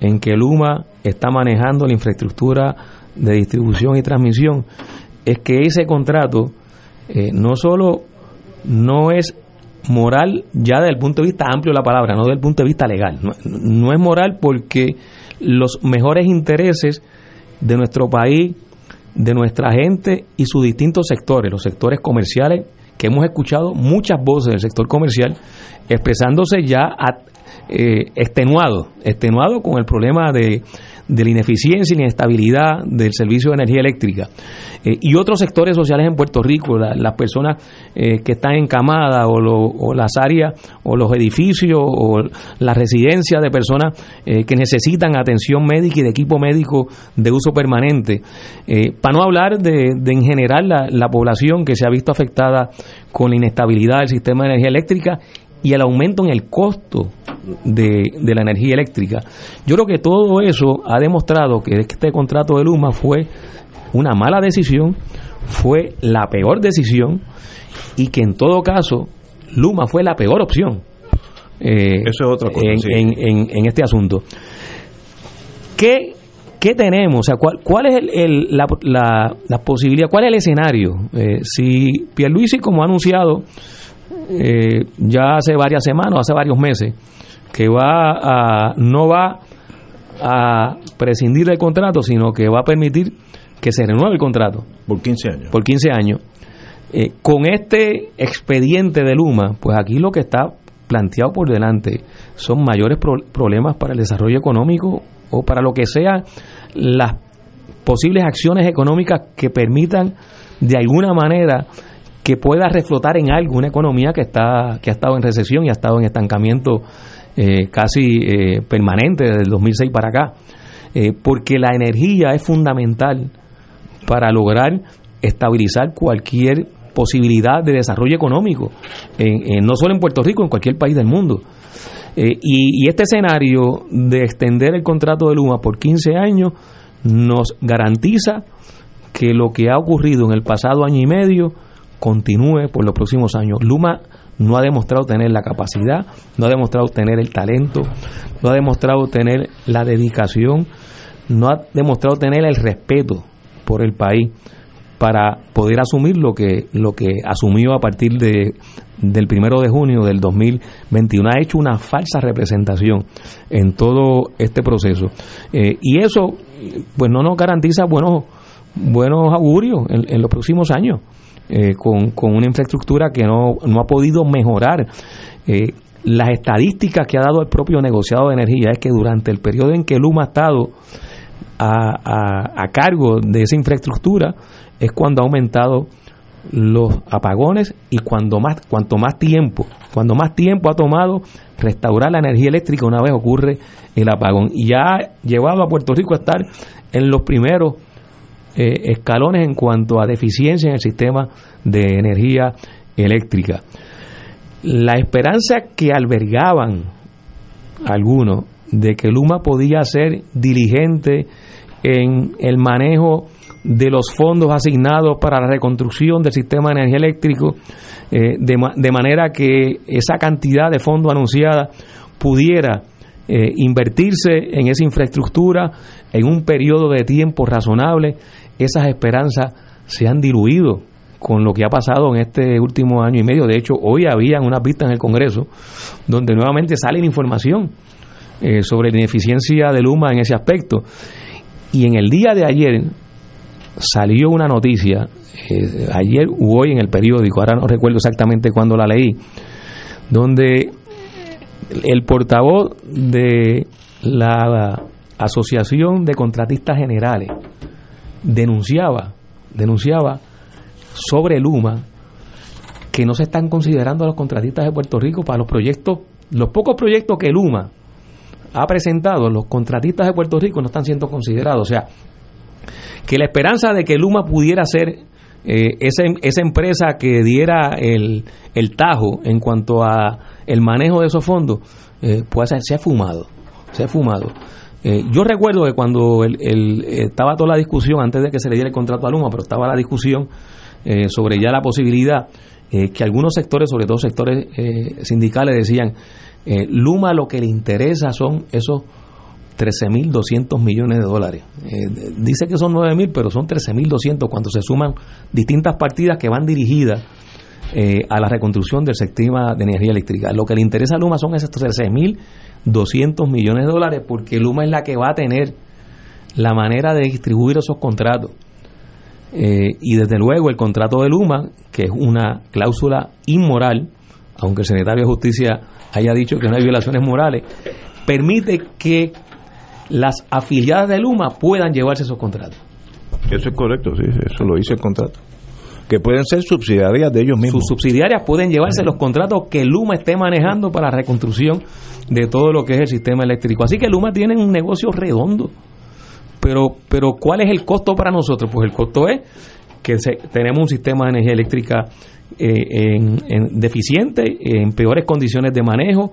en que Luma está manejando la infraestructura de distribución y transmisión, es que ese contrato eh, no solo no es moral ya desde el punto de vista amplio de la palabra, no desde el punto de vista legal. No, no es moral porque los mejores intereses de nuestro país, de nuestra gente y sus distintos sectores, los sectores comerciales, que hemos escuchado muchas voces del sector comercial expresándose ya a- eh, extenuado, extenuado con el problema de, de la ineficiencia y la inestabilidad del servicio de energía eléctrica. Eh, y otros sectores sociales en Puerto Rico, la- las personas eh, que están encamadas o, o las áreas o los edificios o las residencias de personas que necesitan atención médica y de equipo médico de uso permanente. Para no hablar de, de en general la, la población que se ha visto afectada con la inestabilidad del sistema de energía eléctrica y el aumento en el costo de, de la energía eléctrica. Yo creo que todo eso ha demostrado que este contrato de Luma fue una mala decisión, fue la peor decisión y que en todo caso Luma fue la peor opción. eh, Eso es otra cosa, en, sí. en- en- en este asunto. ¿Qué, qué tenemos? O sea, ¿cuál, cuál es el, el- la, la- la posibilidad? ¿Cuál es el escenario? Eh, si Pierluisi, como ha anunciado eh, ya hace varias semanas, hace varios meses, que va a, no va a prescindir del contrato, sino que va a permitir que se renueve el contrato. Por 15 años. Por 15 años. Eh, con este expediente de Luma, pues aquí lo que está planteado por delante son mayores pro- problemas para el desarrollo económico o para lo que sean las posibles acciones económicas que permitan de alguna manera que pueda reflotar en algo una economía que está que ha estado en recesión y ha estado en estancamiento eh, casi eh, permanente desde el 2006 para acá Eh, porque la energía es fundamental para lograr estabilizar cualquier posibilidad de desarrollo económico, no solo en Puerto Rico, en cualquier país del mundo. Y, y este escenario de extender el contrato de Luma por 15 años nos garantiza que lo que ha ocurrido en el pasado año y medio continúe por los próximos años. Luma no ha demostrado tener la capacidad, no ha demostrado tener el talento, no ha demostrado tener la dedicación, no ha demostrado tener el respeto por el país para poder asumir lo que lo que asumió a partir de del primero de junio del 2021 ha hecho una falsa representación en todo este proceso. Eh, y eso pues no nos garantiza buenos buenos augurios en, en los próximos años eh, con, con una infraestructura que no, no ha podido mejorar Eh, las estadísticas que ha dado el propio negociado de energía es que durante el periodo en que Luma ha estado a, a- a cargo de esa infraestructura es cuando ha aumentado los apagones y cuando más cuanto más tiempo cuando más tiempo ha tomado restaurar la energía eléctrica una vez ocurre el apagón. Y ya ha llevado a Puerto Rico a estar en los primeros eh, escalones en cuanto a deficiencia en el sistema de energía eléctrica. La esperanza que albergaban algunos de que Luma podía ser diligente en el manejo de los fondos asignados para la reconstrucción del sistema de energía eléctrico, eh, de, manera que esa cantidad de fondos anunciada pudiera eh, invertirse en esa infraestructura en un periodo de tiempo razonable, esas esperanzas se han diluido con lo que ha pasado en este último año y medio. De hecho, hoy había unas vistas en el Congreso donde nuevamente sale información eh, sobre la ineficiencia de Luma en ese aspecto. Y en el día de ayer salió una noticia, eh, ayer u hoy en el periódico, ahora no recuerdo exactamente cuándo la leí, donde el portavoz de la Asociación de Contratistas Generales denunciaba, denunciaba sobre Luma que no se están considerando a los contratistas de Puerto Rico para los proyectos, los pocos proyectos que Luma ha presentado, los contratistas de Puerto Rico no están siendo considerados. O sea, que la esperanza de que Luma pudiera ser eh, esa, esa, empresa que diera el, el, tajo en cuanto a el manejo de esos fondos, eh, pues se ha fumado, se ha fumado. Eh, yo recuerdo que cuando el, el, estaba toda la discusión, antes de que se le diera el contrato a Luma, pero estaba la discusión eh, sobre ya la posibilidad eh, que algunos sectores, sobre todo sectores sindicales, decían, Luma lo que le interesa son esos 13.200 millones de dólares. dice que son 9.000, pero son 13.200 cuando se suman distintas partidas que van dirigidas a la reconstrucción del sistema de energía eléctrica. Lo que le interesa a Luma son esos 13.200 millones de dólares porque Luma es la que va a tener la manera de distribuir esos contratos. Eh, y desde luego el contrato de Luma, que es una cláusula inmoral, aunque el secretario de Justicia haya dicho que no hay violaciones morales, permite que las afiliadas de Luma puedan llevarse esos contratos. Eso es correcto, sí, eso lo dice el contrato. Que pueden ser subsidiarias de ellos mismos. Sus subsidiarias pueden llevarse los contratos que Luma esté manejando para la reconstrucción de todo lo que es el sistema eléctrico. Así que Luma tiene un negocio redondo pero, pero ¿cuál es el costo para nosotros? Pues el costo es que tenemos un sistema de energía eléctrica eh, en, deficiente, en peores condiciones de manejo,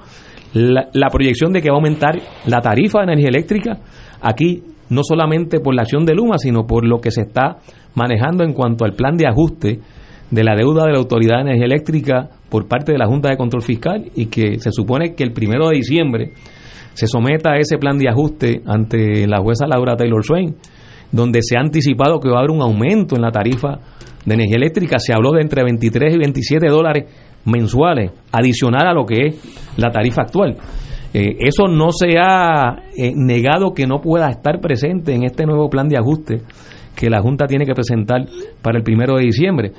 la, la, proyección de que va a aumentar la tarifa de energía eléctrica, aquí no solamente por la acción de Luma, sino por lo que se está manejando en cuanto al plan de ajuste de la deuda de la Autoridad de Energía Eléctrica por parte de la Junta de Control Fiscal y que se supone que el primero de diciembre se someta a ese plan de ajuste ante la jueza Laura Taylor Swain, donde se ha anticipado que va a haber un aumento en la tarifa de energía eléctrica. Se habló de entre 23 y 27 dólares mensuales, adicional a lo que es la tarifa actual. Eh, eso no se ha eh, negado que no pueda estar presente en este nuevo plan de ajuste que la Junta tiene que presentar para el primero de diciembre.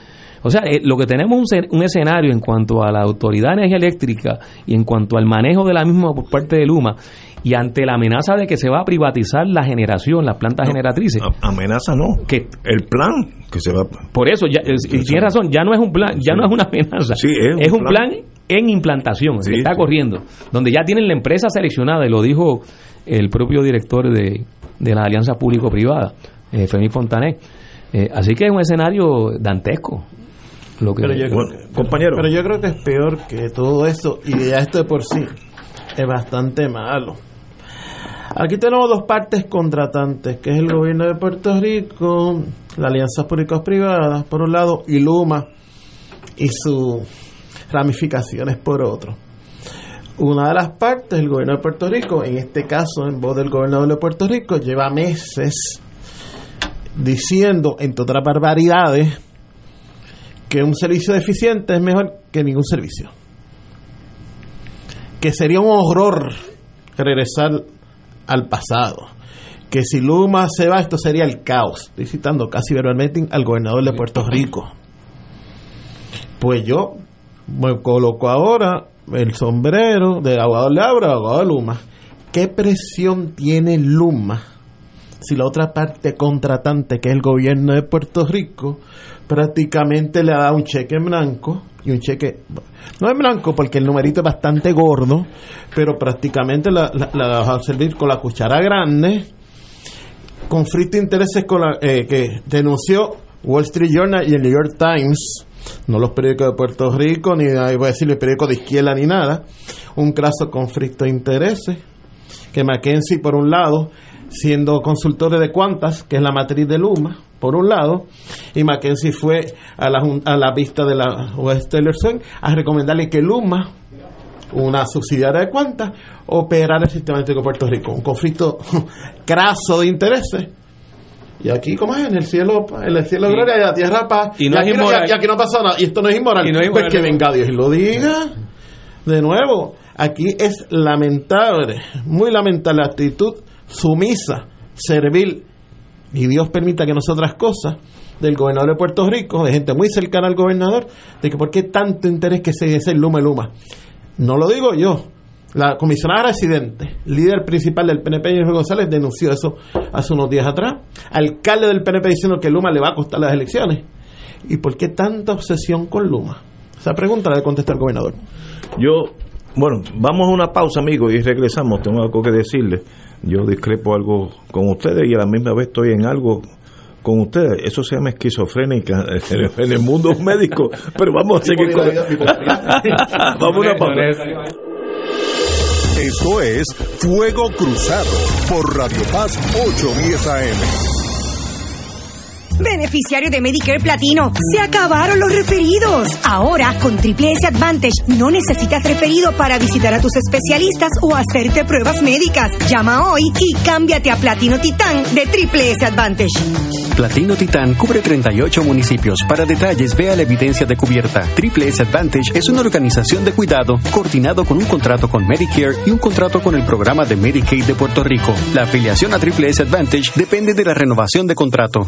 O sea, eh, lo que tenemos es un, escenario en cuanto a la Autoridad de Energía Eléctrica y en cuanto al manejo de la misma por parte de Luma y ante la amenaza de que se va a privatizar la generación, las plantas generatrices. Amenaza no. Que el plan que se va Por eso ya tiene razón, ya no es un plan, ya no es una amenaza. es, un, plan. en implantación, que está corriendo, donde ya tienen la empresa seleccionada y lo dijo el propio director de, de la alianza público-privada, eh, Femi Fontané. Eh, así que es un escenario dantesco pero, yo compañero. pero yo creo que es peor que todo esto y ya esto de por sí es bastante malo. Aquí tenemos dos partes contratantes, que es el gobierno de Puerto Rico, la Alianza Públicas Privadas, por un lado, y Luma y sus ramificaciones por otro. Una de las partes, el gobierno de Puerto Rico, en este caso en voz del gobernador de Puerto Rico, lleva meses diciendo, entre otras barbaridades, que un servicio deficiente es mejor que ningún servicio. Que sería un horror regresar al pasado. Que si Luma se va, esto sería el caos. Estoy citando casi verbalmente al gobernador de Puerto Rico. Pues yo me coloco ahora el sombrero de abogado Labra, abogado Luma. ¿Qué presión tiene Luma si la otra parte contratante, que es el gobierno de Puerto Rico, prácticamente le ha dado un cheque en blanco y un cheque, no en blanco porque el numerito es bastante gordo, pero prácticamente la, la, va a servir con la cuchara grande, conflicto de intereses con la, eh, que denunció Wall Street Journal y el New York Times no los periódicos de Puerto Rico, ni voy a decir el periódico de izquierda ni nada, un craso conflicto de intereses, que Mackenzie por un lado, siendo consultor de Cuantas, que es la matriz de Luma, por un lado, y Mackenzie fue a la, a la vista de la West Tellerson a recomendarle que Luma una subsidiaria de Cuantas, operar el sistema eléctrico de Puerto Rico. Un conflicto craso de intereses. Y aquí, ¿cómo es? En el cielo, en el cielo gloria y la tierra paz. Y no aquí, no, y aquí no pasa nada. Y esto no es inmoral. Y no es Pues inmoral. que venga Dios y lo diga. De nuevo, aquí es lamentable, muy lamentable la actitud sumisa, servil, y Dios permita que nosotras cosas del gobernador de Puerto Rico, de gente muy cercana al gobernador, de que por qué tanto interés que se ese Luma Luma. No lo digo yo. La comisionada residente, líder principal del PNP, Jennifer González, denunció eso hace unos días atrás. Alcalde del PNP diciendo que Luma le va a costar las elecciones. ¿Y por qué tanta obsesión con Luma? Esa pregunta la debe contestar el gobernador. Yo, bueno, vamos a una pausa, amigos, y regresamos. Tengo algo que decirles. Yo discrepo algo con ustedes y a la misma vez estoy en algo con ustedes. Eso se llama esquizofrénica en el mundo médico. Pero vamos a seguir con. vamos a una. Esto es Fuego Cruzado por Radio Paz 810 AM. Beneficiario de Medicare Platino, se acabaron los referidos. Ahora, con Triple S Advantage, no necesitas referido para visitar a tus especialistas o hacerte pruebas médicas. Llama hoy y cámbiate a Platino Titán de Triple S Advantage. Platino Titán cubre 38 municipios. Para detalles, vea la evidencia de cubierta. Triple S Advantage es una organización de cuidado coordinado con un contrato con Medicare y un contrato con el programa de Medicaid de Puerto Rico. La afiliación a Triple S Advantage depende de la renovación de contrato.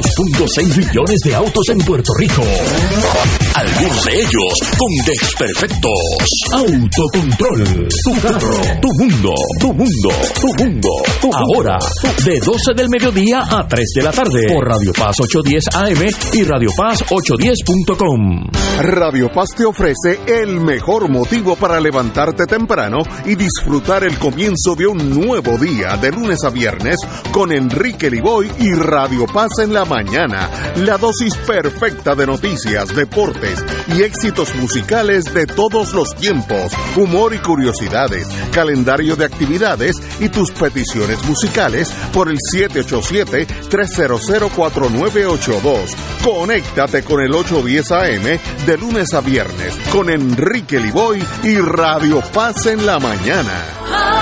2.6 millones de autos en Puerto Rico. Algunos de ellos con desperfectos. Autocontrol. Tu carro. Tu mundo. Tu mundo. Tu mundo. Ahora, de 12 del mediodía a 3 de la tarde. Por Radio Paz 810 AM y Radio Paz 810.com. Radio Paz te ofrece el mejor motivo para levantarte temprano y disfrutar el comienzo de un nuevo día de lunes a viernes con Enrique Liboy y Radio Paz en la mañana. La dosis perfecta de noticias, deportes y éxitos musicales de todos los tiempos, humor y curiosidades, calendario de actividades y tus peticiones musicales por el 787-300-4982. Conéctate con el 810 AM de lunes a viernes con Enrique Liboy y Radio Paz en la mañana.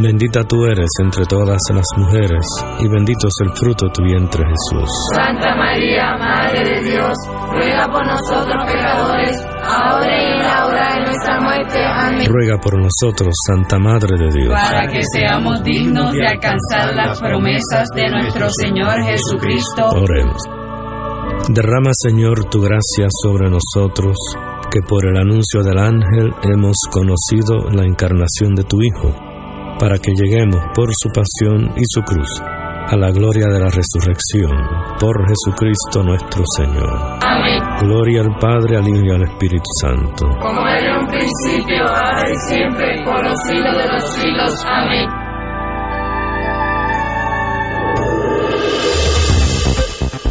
Bendita tú eres entre todas las mujeres, y bendito es el fruto de tu vientre Jesús. Santa María, Madre de Dios, ruega por nosotros pecadores, ahora y en la hora de nuestra muerte. Amén. Ruega por nosotros, Santa Madre de Dios. Para que seamos dignos de alcanzar las promesas de nuestro Señor Jesucristo. Oremos. Derrama, Señor, tu gracia sobre nosotros, que por el anuncio del ángel hemos conocido la encarnación de tu Hijo, para que lleguemos por su pasión y su cruz a la gloria de la resurrección, por Jesucristo nuestro Señor. Amén. Gloria al Padre, al Hijo y al Espíritu Santo. Como era en un principio, ahora y siempre, por los siglos de los siglos. Amén.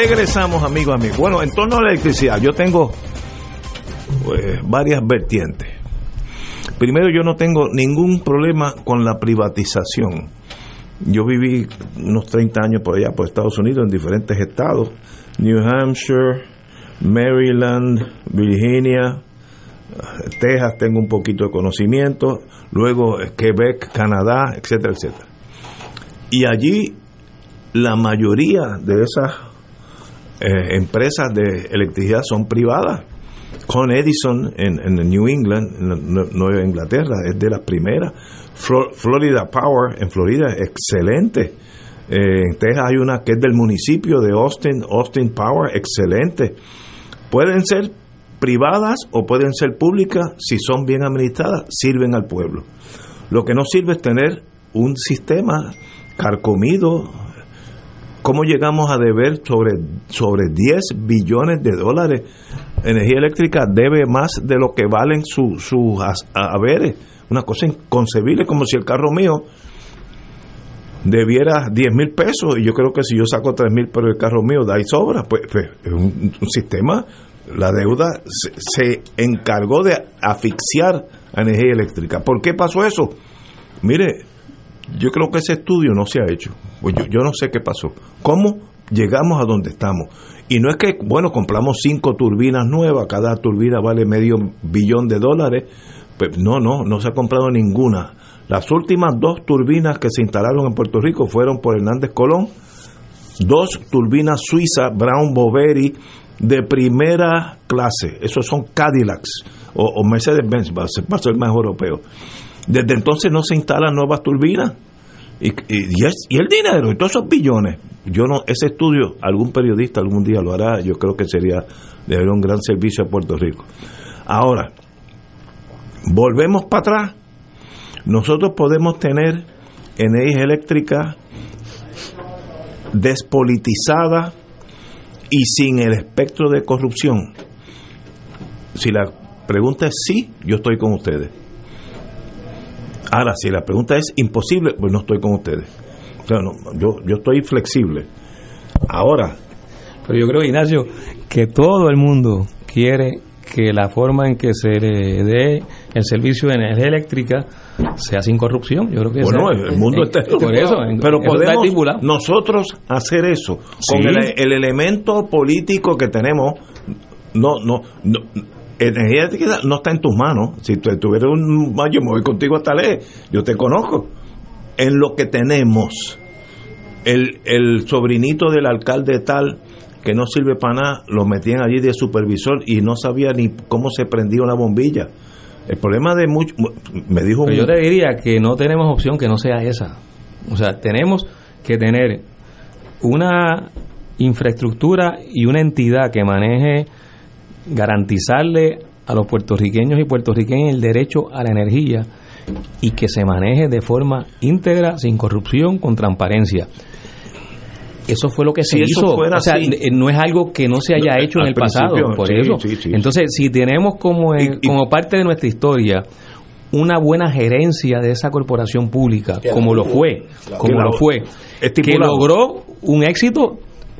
Regresamos, amigos, amigos. Bueno, en torno a la electricidad, yo tengo pues, varias vertientes. Primero, yo no tengo ningún problema con la privatización. Yo viví unos 30 años por allá, por Estados Unidos, en diferentes estados. New Hampshire, Maryland, Virginia, Texas tengo un poquito de conocimiento, luego Quebec, Canadá, etcétera, etcétera. Y allí la mayoría de esas eh, empresas de electricidad son privadas. Con Edison en, New England, en Nueva Inglaterra, es de las primeras. Florida Power en Florida, excelente. Eh, en Texas hay una que es del municipio de Austin, Austin Power, excelente. Pueden ser privadas o pueden ser públicas, si son bien administradas, sirven al pueblo. Lo que no sirve es tener un sistema carcomido, ¿Cómo llegamos a deber sobre, sobre 10 billones de dólares? Energía eléctrica debe más de lo que valen sus haberes. Una cosa inconcebible, como si el carro mío debiera 10 mil pesos y yo creo que si yo saco 3 mil pero el carro mío da y sobra. Pues, pues es un, sistema, la deuda se, se encargó de asfixiar a energía eléctrica. ¿Por qué pasó eso? Mire, yo creo que ese estudio no se ha hecho. Pues yo, no sé qué pasó. ¿Cómo llegamos a donde estamos? Y no es que, bueno, compramos cinco turbinas nuevas, cada turbina vale medio billón de dólares. Pues no, no, no se ha comprado ninguna. Las últimas dos turbinas que se instalaron en Puerto Rico fueron por Hernández Colón. Dos turbinas suizas Brown Boveri de primera clase. Esos son Cadillacs o, Mercedes-Benz, va a ser más europeo. Desde entonces no se instalan nuevas turbinas. Y, el dinero, y todos esos billones. Yo no, ese estudio, algún periodista algún día lo hará, yo creo que sería de un gran servicio a Puerto Rico. Ahora, volvemos para atrás. Nosotros podemos tener energía eléctrica despolitizada y sin el espectro de corrupción. Si la pregunta es sí, yo estoy con ustedes. Ahora, si la pregunta es imposible, pues no estoy con ustedes. yo, yo estoy flexible. Ahora. Pero yo creo, Ignacio, que todo el mundo quiere que la forma en que se dé el servicio de energía eléctrica sea sin corrupción. Yo creo que bueno, el mundo está por eso, pero podemos nosotros hacer eso con el, el, elemento político que tenemos. No, no, no energía no está en tus manos. Si tú tuvieras un yo me voy contigo hasta leer. Yo te conozco. En lo que tenemos, el, el sobrinito del alcalde tal que no sirve para nada, lo metían allí de supervisor y no sabía ni cómo se prendía una bombilla. El problema de mucho, me dijo... yo te diría que no tenemos opción que no sea esa. O sea, tenemos que tener una infraestructura y una entidad que maneje garantizarle a los puertorriqueños y puertorriqueñas el derecho a la energía y que se maneje de forma íntegra, sin corrupción, con transparencia. Eso fue lo que se hizo. o sea, no es algo que no se haya hecho en el pasado, por eso. Entonces, si tenemos como, como parte de nuestra historia una buena gerencia de esa corporación pública, como lo fue, como lo fue, que logró un éxito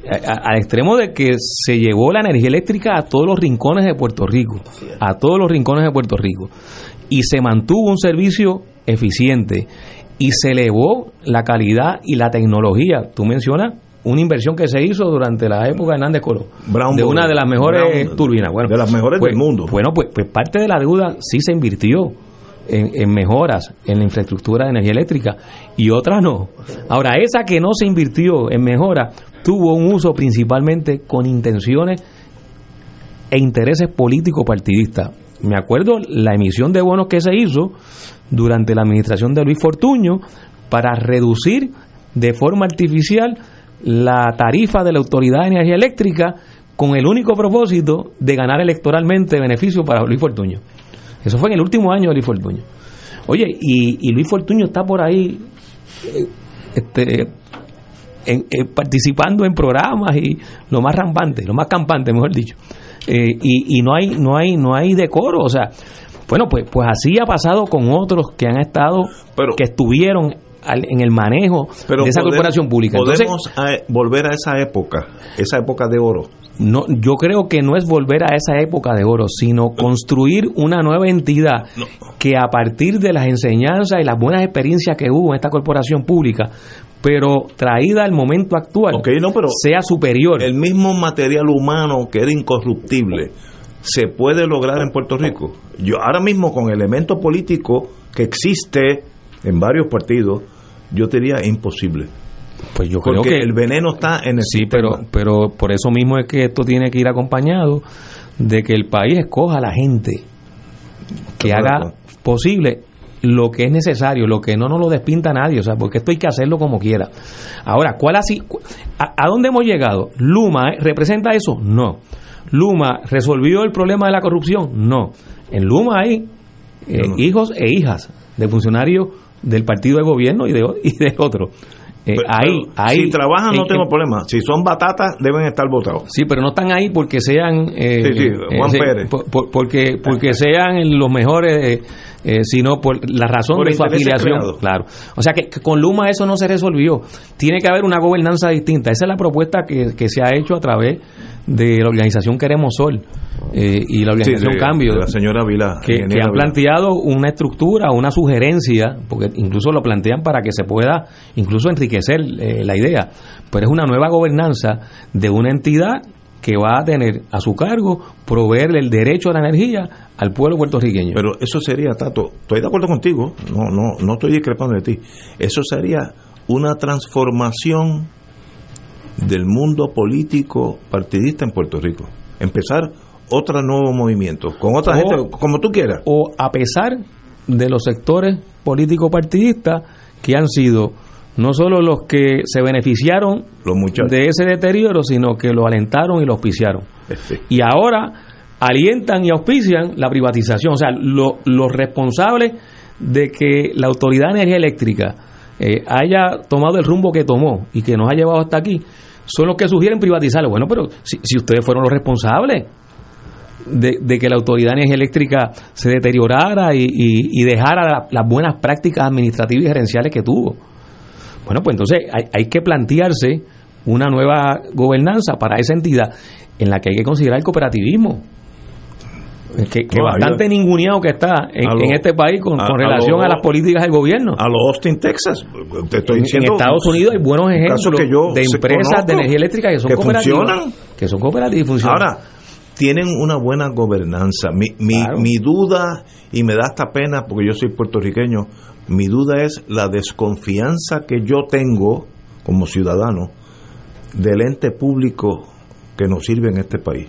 al extremo de que se llevó la energía eléctrica a todos los rincones de Puerto Rico, a todos los rincones de Puerto Rico, y se mantuvo un servicio eficiente y se elevó la calidad y la tecnología. Tú mencionas una inversión que se hizo durante la época de Hernández Colón, de una de las mejores turbinas, bueno, de las mejores pues, del mundo. Bueno, pues, pues parte de la deuda sí se invirtió en, mejoras en la infraestructura de energía eléctrica y otras no. Ahora, esa que no se invirtió en mejora tuvo un uso principalmente con intenciones e intereses políticos partidistas. Me acuerdo la emisión de bonos que se hizo durante la administración de Luis Fortuño para reducir de forma artificial la tarifa de la Autoridad de Energía Eléctrica con el único propósito de ganar electoralmente beneficio para Luis Fortuño. Eso fue en el último año de Luis Fortuño. Oye, y, y Luis Fortuño está por ahí eh, este, en- eh, participando en programas y lo más rampante, lo más campante, mejor dicho. Eh, y, y no hay no hay no hay decoro, o sea, bueno, pues pues así ha pasado con otros que han estado que estuvieron al- en el manejo Pero de esa podemos- corporación pública. Entonces, Podemos eh, volver a esa época, esa época de oro. No, yo creo que no es volver a esa época de oro, sino construir una nueva entidad que a partir de las enseñanzas y las buenas experiencias que hubo en esta corporación pública, pero traída al momento actual, sea superior. El mismo material humano que era incorruptible se puede lograr en Puerto Rico. Yo ahora mismo con el elemento político que existe en varios partidos, yo diría imposible. Pues yo creo Porque que el veneno está en el Sí, pero, pero por eso mismo es que esto tiene que ir acompañado de que el país escoja a la gente que haga posible lo que es necesario, lo que no nos lo despinta nadie, o sea, porque esto hay que hacerlo como quiera. Ahora, ¿cuál así? ¿A, a dónde hemos llegado? ¿Luma eh, representa eso? No. ¿Luma resolvió el problema de la corrupción? No. En Luma hay eh, hijos e hijas de funcionarios del partido de gobierno y de, y de otro. Eh, Pero- ahí, pero ahí, si trabajan no en- tengo en- problema. Si son batatas, deben estar votados. Sí, pero no están ahí porque sean eh, Sí, sí, Juan sí, Pérez. por- por- porque porque sean los mejores, eh, sino por la razón Por de su afiliación. Claro. O sea que, que con Luma eso no se resolvió. Tiene que haber una gobernanza distinta. Esa es la propuesta que, que se ha hecho a través de la organización Queremos Sol eh, y la organización Sí, de- Cambio. de la señora Vila. que, que han planteado una estructura, una sugerencia, porque incluso lo plantean para que se pueda incluso enriquecer eh, la idea, pero es una nueva gobernanza de una entidad que va a tener a su cargo proveerle el derecho a la energía al pueblo puertorriqueño. Pero eso sería, Tato, estoy de acuerdo contigo, no, no, no estoy discrepando de ti. Eso sería una transformación del mundo político partidista en Puerto Rico. Empezar otro nuevo movimiento, con otra O- gente, como tú quieras. o a pesar de los sectores políticos partidistas que han sido no solo los que se beneficiaron de ese deterioro, sino que lo alentaron y lo auspiciaron. Y ahora alientan y auspician la privatización. O sea, lo- los responsables de que la Autoridad de Energía Eléctrica eh, haya tomado el rumbo que tomó y que nos ha llevado hasta aquí, son los que sugieren privatizarlo. Bueno, pero si, si ustedes fueron los responsables de, de que la Autoridad de Energía Eléctrica se deteriorara y, y- y dejara la- las buenas prácticas administrativas y gerenciales que tuvo. Bueno, pues entonces hay, hay que plantearse una nueva gobernanza para esa entidad en la que hay que considerar el cooperativismo. Que, que No, bastante ninguneado que está en, A lo- en este país con, a- con a relación lo- a, las políticas del gobierno. A los Austin, Texas. Te estoy En- diciendo, en Estados Unidos hay buenos ejemplos que yo de empresas de energía eléctrica que son que cooperativas. funcionan. Que son cooperativas y funcionan. Ahora, tienen una buena gobernanza. Mi, mi, mi duda, y me da hasta pena porque yo soy puertorriqueño, mi duda es la desconfianza que yo tengo como ciudadano del ente público que nos sirve en este país.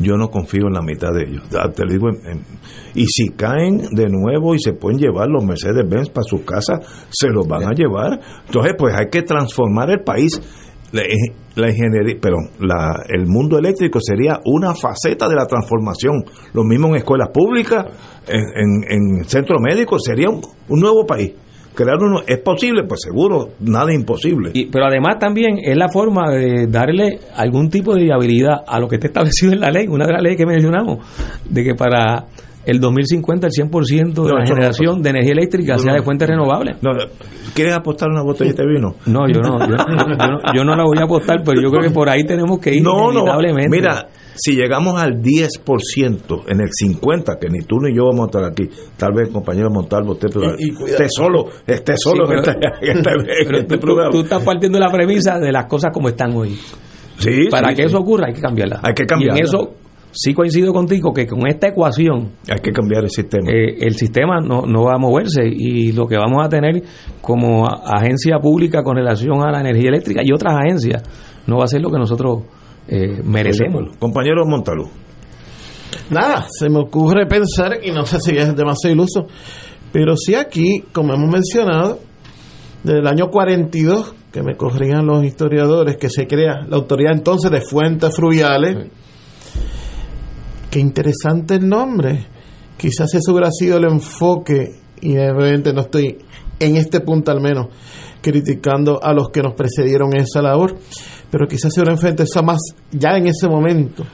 Yo no confío en la mitad de ellos. Ya Te lo digo, en- en- y si caen de nuevo y se pueden llevar los Mercedes-Benz para sus casas, se los van a llevar. Entonces, pues hay que transformar el país. La, la ingeniería, perdón, la, el mundo eléctrico sería una faceta de la transformación. Lo mismo en escuelas públicas, en, en, en centros médicos, sería un, un nuevo país. Crear uno, ¿Es posible? Pues seguro, nada imposible. Y- pero además también es la forma de darle algún tipo de viabilidad a lo que está establecido en la ley, una de las leyes que mencionamos, de que para el 2050 el 100% de No, la no generación de energía eléctrica No, sea de fuentes renovables. No, ¿Quieres apostar una botellita de vino? No, yo no, yo, yo- yo no, yo no la voy a apostar, pero yo creo que por ahí tenemos que ir No, no. inevitablemente. Mira, si llegamos al 10%, en el 50%, que ni tú ni yo vamos a estar aquí, tal vez compañero Montalvo esté, Y- y esté solo, esté solo Sí, en pero- este- este- pero este tú- programa. tú, estás partiendo la premisa de las cosas como están hoy. Sí, Para sí, que sí. eso ocurra hay que cambiarlas. Hay que Y cambiarlas. en eso sí coincido contigo que con esta ecuación hay que cambiar el sistema. Eh, el sistema no, no va a moverse y lo que vamos a tener como agencia pública con relación a la energía eléctrica y otras agencias no va a ser lo que nosotros eh, merecemos. Compañero Montalú. Nada, se me ocurre pensar, y no sé si es demasiado iluso, pero sí aquí, como hemos mencionado, desde el año 42, que me corrían los historiadores, que se crea la autoridad entonces de fuentes fluviales. Qué interesante el nombre. Quizás eso hubiera sido el enfoque, y obviamente no estoy en este punto al menos criticando a los que nos precedieron en esa labor, pero quizás se hubiera enfrentado más ya en ese momento,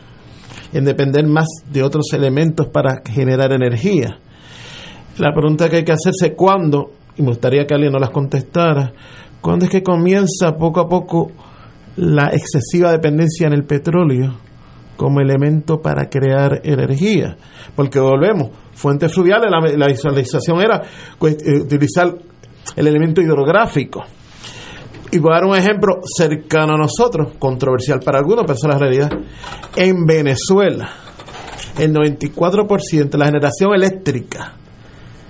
en depender más de otros elementos para generar energía. La pregunta que hay que hacerse cuándo, y me gustaría que alguien nos las contestara, ¿cuándo es que comienza poco a poco la excesiva dependencia en el petróleo como elemento para crear energía? Porque volvemos, fuentes fluviales, la, la visualización era pues, eh, utilizar el elemento hidrográfico. Y voy a dar un ejemplo cercano a nosotros, controversial para algunos, pero esa es la realidad. En Venezuela, el 94% de la generación eléctrica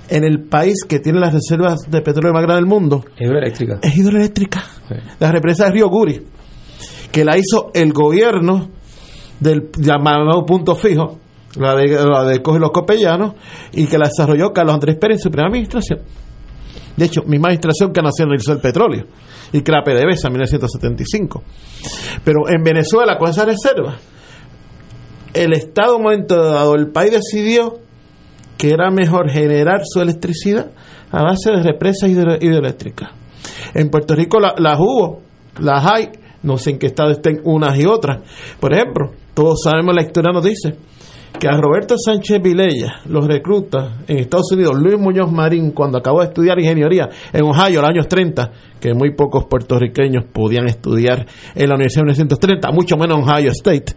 en el país que tiene las reservas de petróleo más grandes del mundo hidroeléctrica. es hidroeléctrica. La represa de Río Guri, que la hizo el gobierno del llamado punto fijo, la de, la de Coge los Copellanos, y que la desarrolló Carlos Andrés Pérez en su primera administración. De hecho, misma administración que nacionalizó el petróleo y que la PDVSA en 1975. Pero en Venezuela, con esa reserva, el Estado, en momento dado, el país decidió que era mejor generar su electricidad a base de represas hidro hidroeléctricas. En Puerto Rico la, las hubo, las hay, no sé en qué estado estén unas y otras. Por ejemplo, todos sabemos, la historia nos dice que a Roberto Sánchez Vilella los recluta en Estados Unidos Luis Muñoz Marín cuando acabó de estudiar ingeniería en Ohio en los años 30, que muy pocos puertorriqueños podían estudiar en la Universidad de 1930, mucho menos en Ohio State.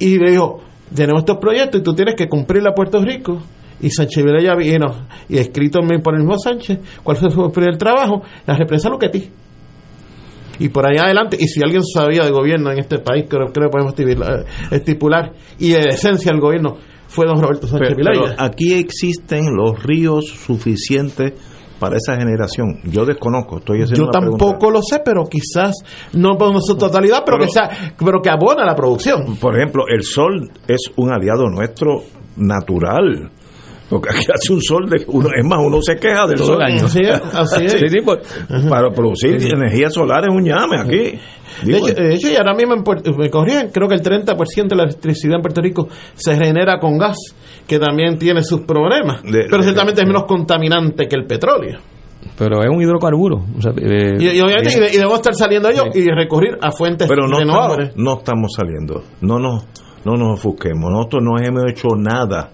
Y le dijo, tenemos estos proyectos y tú tienes que cumplir a Puerto Rico. Y Sánchez Vilella vino y escrito por el mismo Sánchez, ¿cuál fue su primer trabajo? La represa Luquetí y por ahí adelante, y si alguien sabía de gobierno en este país, creo, creo que podemos estipular, estipular, y de esencia del gobierno fue don Roberto Sánchez Pero, pero aquí existen los ríos suficientes para esa generación. Yo desconozco, estoy haciendo Yo tampoco pregunta. lo sé, pero quizás no por su totalidad, pero, Pero- que sea, pero que abona la producción. Por ejemplo, el sol es un aliado nuestro natural. Porque aquí hace un sol de uno, es más, uno se queja del Todo sol. año. Así es, así es. Sí, sí, pues, para producir energía solar es un llame aquí. De hecho, de hecho, y ahora mismo en Puerto- me corrigen, creo que el 30% de la electricidad en Puerto Rico se genera con gas, que también tiene sus problemas, De- pero de- ciertamente es menos contaminante que el petróleo. Pero es un hidrocarburo. o sea, eh, Y, y obviamente eh, y de- y debemos estar saliendo de ellos y recurrir a fuentes pero no renovables. estamos, no estamos saliendo. No nos, no nos ofusquemos. Nosotros no hemos hecho nada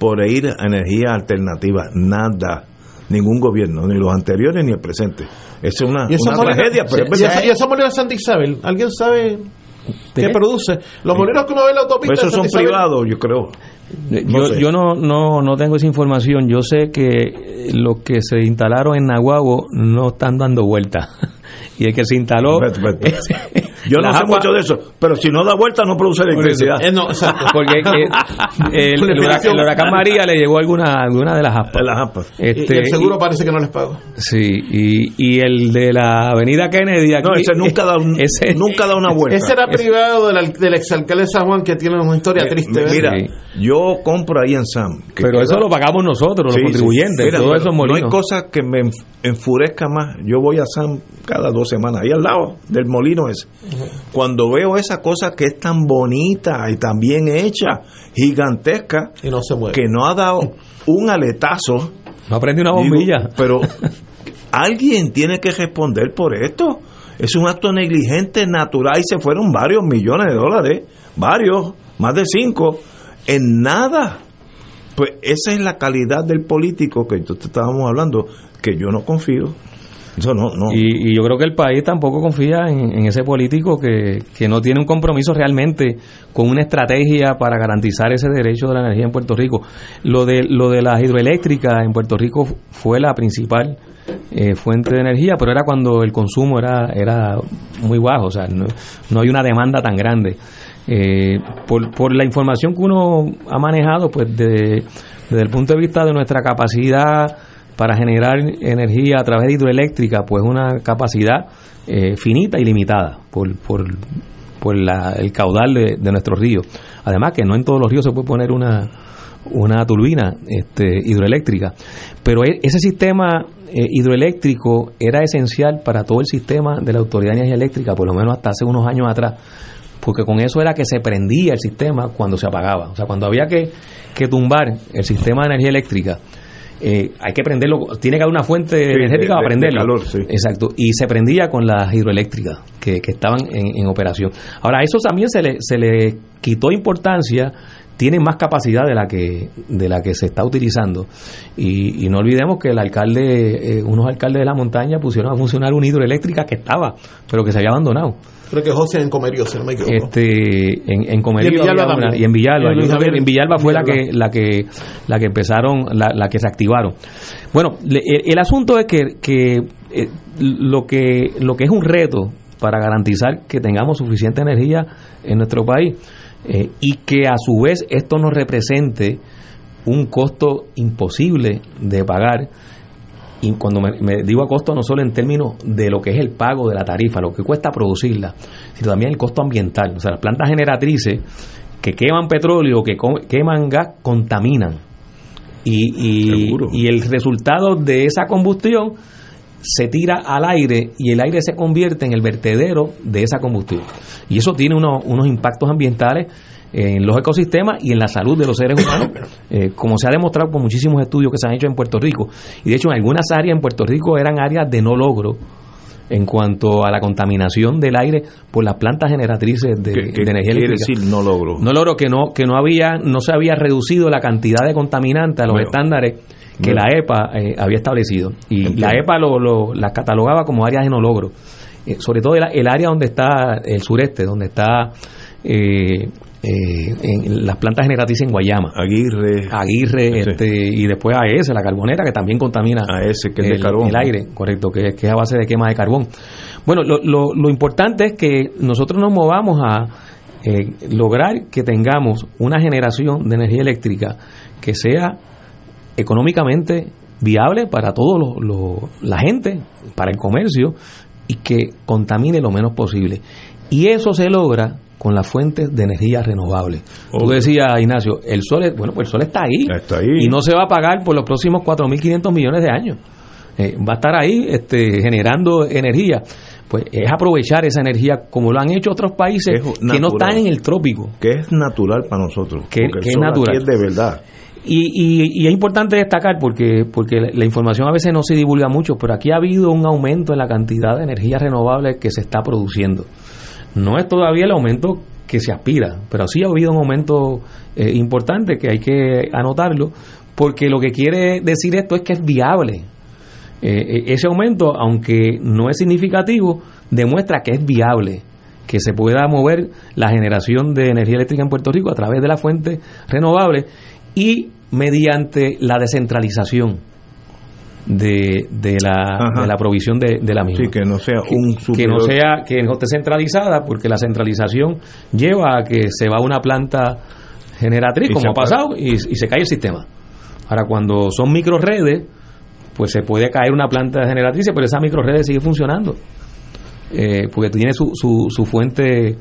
por ir a energía alternativa. Nada. Ningún gobierno, ni los anteriores ni el presente. Es una, Y esos una molinos- tragedia, pero es y esos molinos de Santa Isabel, ¿alguien sabe qué qué? produce? Los molinos que uno ve en la autopista. Pues esos de son Isabel, privados, yo creo. Yo, No sé. yo no, no, no tengo esa información. Yo sé que los que se instalaron en Nahuabo no están dando vuelta. y el que se instaló. Yo no sé mucho de eso, pero si no da vuelta no produce electricidad. Eh, no, exacto. Porque eh, el, el huracán, el huracán María le llegó alguna, alguna de las aspas. Las aspas. Este, y el seguro y- parece que no les pago. sí, y, y el de la avenida Kennedy aquí. No, ese nunca da, un- ese- nunca da una vuelta. Ese era privado del, al- del exalcalde de San Juan que tiene una historia triste. ¿verdad? Mira, Sí. yo compro ahí en Sam. que Pero queda- eso lo pagamos nosotros, Sí, los sí. contribuyentes, pero esos No hay cosa que me enf- enfurezca más. Yo voy a Sam cada dos semanas, ahí al lado del molino ese. Cuando veo esa cosa que es tan bonita y tan bien hecha, gigantesca, Y no se mueve. que no ha dado un aletazo. no prende una digo, bombilla. pero alguien tiene que responder por esto. Es un acto negligente, natural, y se fueron varios millones de dólares, varios, más de cinco, en nada. Pues esa es la calidad del político que te estábamos hablando, que yo no confío. No, no. Y, yo creo que el país tampoco confía en, en ese político que, que no tiene un compromiso realmente con una estrategia para garantizar ese derecho de la energía en Puerto Rico. Lo de, lo de las hidroeléctricas en Puerto Rico fue la principal eh, fuente de energía, pero era cuando el consumo era, era muy bajo, o sea, no, no hay una demanda tan grande. Eh, por, por la información que uno ha manejado, pues de- desde el punto de vista de nuestra capacidad para generar energía a través de hidroeléctrica, pues una capacidad eh, finita y limitada por, por, por la- el caudal de, de nuestros ríos. Además que no en todos los ríos se puede poner una, una turbina este, hidroeléctrica. Pero e- ese sistema eh, hidroeléctrico era esencial para todo el sistema de la Autoridad de Energía Eléctrica, por lo menos hasta hace unos años atrás, porque con eso era que se prendía el sistema cuando se apagaba. O sea, cuando había que, que tumbar el sistema de energía eléctrica, eh, hay que prenderlo, tiene que haber una fuente energética de- para de- de prenderlo. calor, sí. Exacto, y se prendía con las hidroeléctricas que, que estaban en, en operación. Ahora, a eso también se le, se le quitó importancia, tienen más capacidad de la que de la que se está utilizando. Y, y no olvidemos que el alcalde, eh, unos alcaldes de la montaña pusieron a funcionar una hidroeléctrica que estaba, pero que se había abandonado. Creo que José en Comerío, si no me equivoco. Este, en, en Comerío Y en Villalba una, y en Villalba, en fue la que la que la que empezaron, la, la que se activaron. Bueno, le- el, el asunto es que, que eh, lo que lo que es un reto para garantizar que tengamos suficiente energía en nuestro país eh, y que a su vez esto nos represente un costo imposible de pagar y cuando me, me digo a costo no solo en términos de lo que es el pago de la tarifa, lo que cuesta producirla, sino también el costo ambiental. O sea, las plantas generatrices que queman petróleo, que queman gas, contaminan. Y, y, y el resultado de esa combustión se tira al aire y el aire se convierte en el vertedero de esa combustión. Y eso tiene unos, unos impactos ambientales en los ecosistemas y en la salud de los seres humanos, eh, como se ha demostrado por muchísimos estudios que se han hecho en Puerto Rico. Y de hecho en algunas áreas en Puerto Rico eran áreas de no logro en cuanto a la contaminación del aire por las plantas generatrices de, ¿Qué- qué de energía quiere eléctrica. decir no logro? No logro que no que no había no se había reducido la cantidad de contaminantes a los Bueno. estándares que la EPA eh, había establecido y Entiendo. la EPA lo, lo- las catalogaba como áreas de no logro Eh, sobre todo el, el área donde está el sureste donde está eh, eh, en las plantas generatrices en Guayama Aguirre Aguirre Sí. este, y después AES la carbonera que también contamina AES, que es de el, carbón. el aire correcto que, que es a base de quema de carbón bueno lo, lo, lo importante es que nosotros nos movamos a eh, lograr que tengamos una generación de energía eléctrica que sea económicamente viable para toda la gente, para el comercio y que contamine lo menos posible. Y eso se logra con las fuentes de energía renovable. Tú decías, Ignacio, el sol, es- bueno, pues el sol está ahí, Está ahí. y no se va a pagar por los próximos 4.500 millones de años. Eh, va a estar ahí este, generando energía. Pues es aprovechar esa energía como lo han hecho otros países Es que no están en el trópico. que es natural para nosotros. Que- el es aquí natural. es de verdad. Y, y- y es importante destacar porque, porque la, información a veces no se divulga mucho, pero aquí ha habido un aumento en la cantidad de energía renovable que se está produciendo. No es todavía el aumento que se aspira, pero sí ha habido un aumento eh, importante que hay que anotarlo, porque lo que quiere decir esto es que es viable. Eh, ese aumento, aunque no es significativo, demuestra que es viable que se pueda mover la generación de energía eléctrica en Puerto Rico a través de las fuentes renovables y mediante la descentralización de, de, la, de la provisión de, de la misma. Sí, que no sea un que no superior. sea que no esté centralizada porque la centralización lleva a que se va a una planta generatriz Y como ha pasado y, y se cae el sistema ahora cuando son microredes pues se puede caer una planta generatriz pero esa microred sigue funcionando eh, porque tiene su, su, su fuente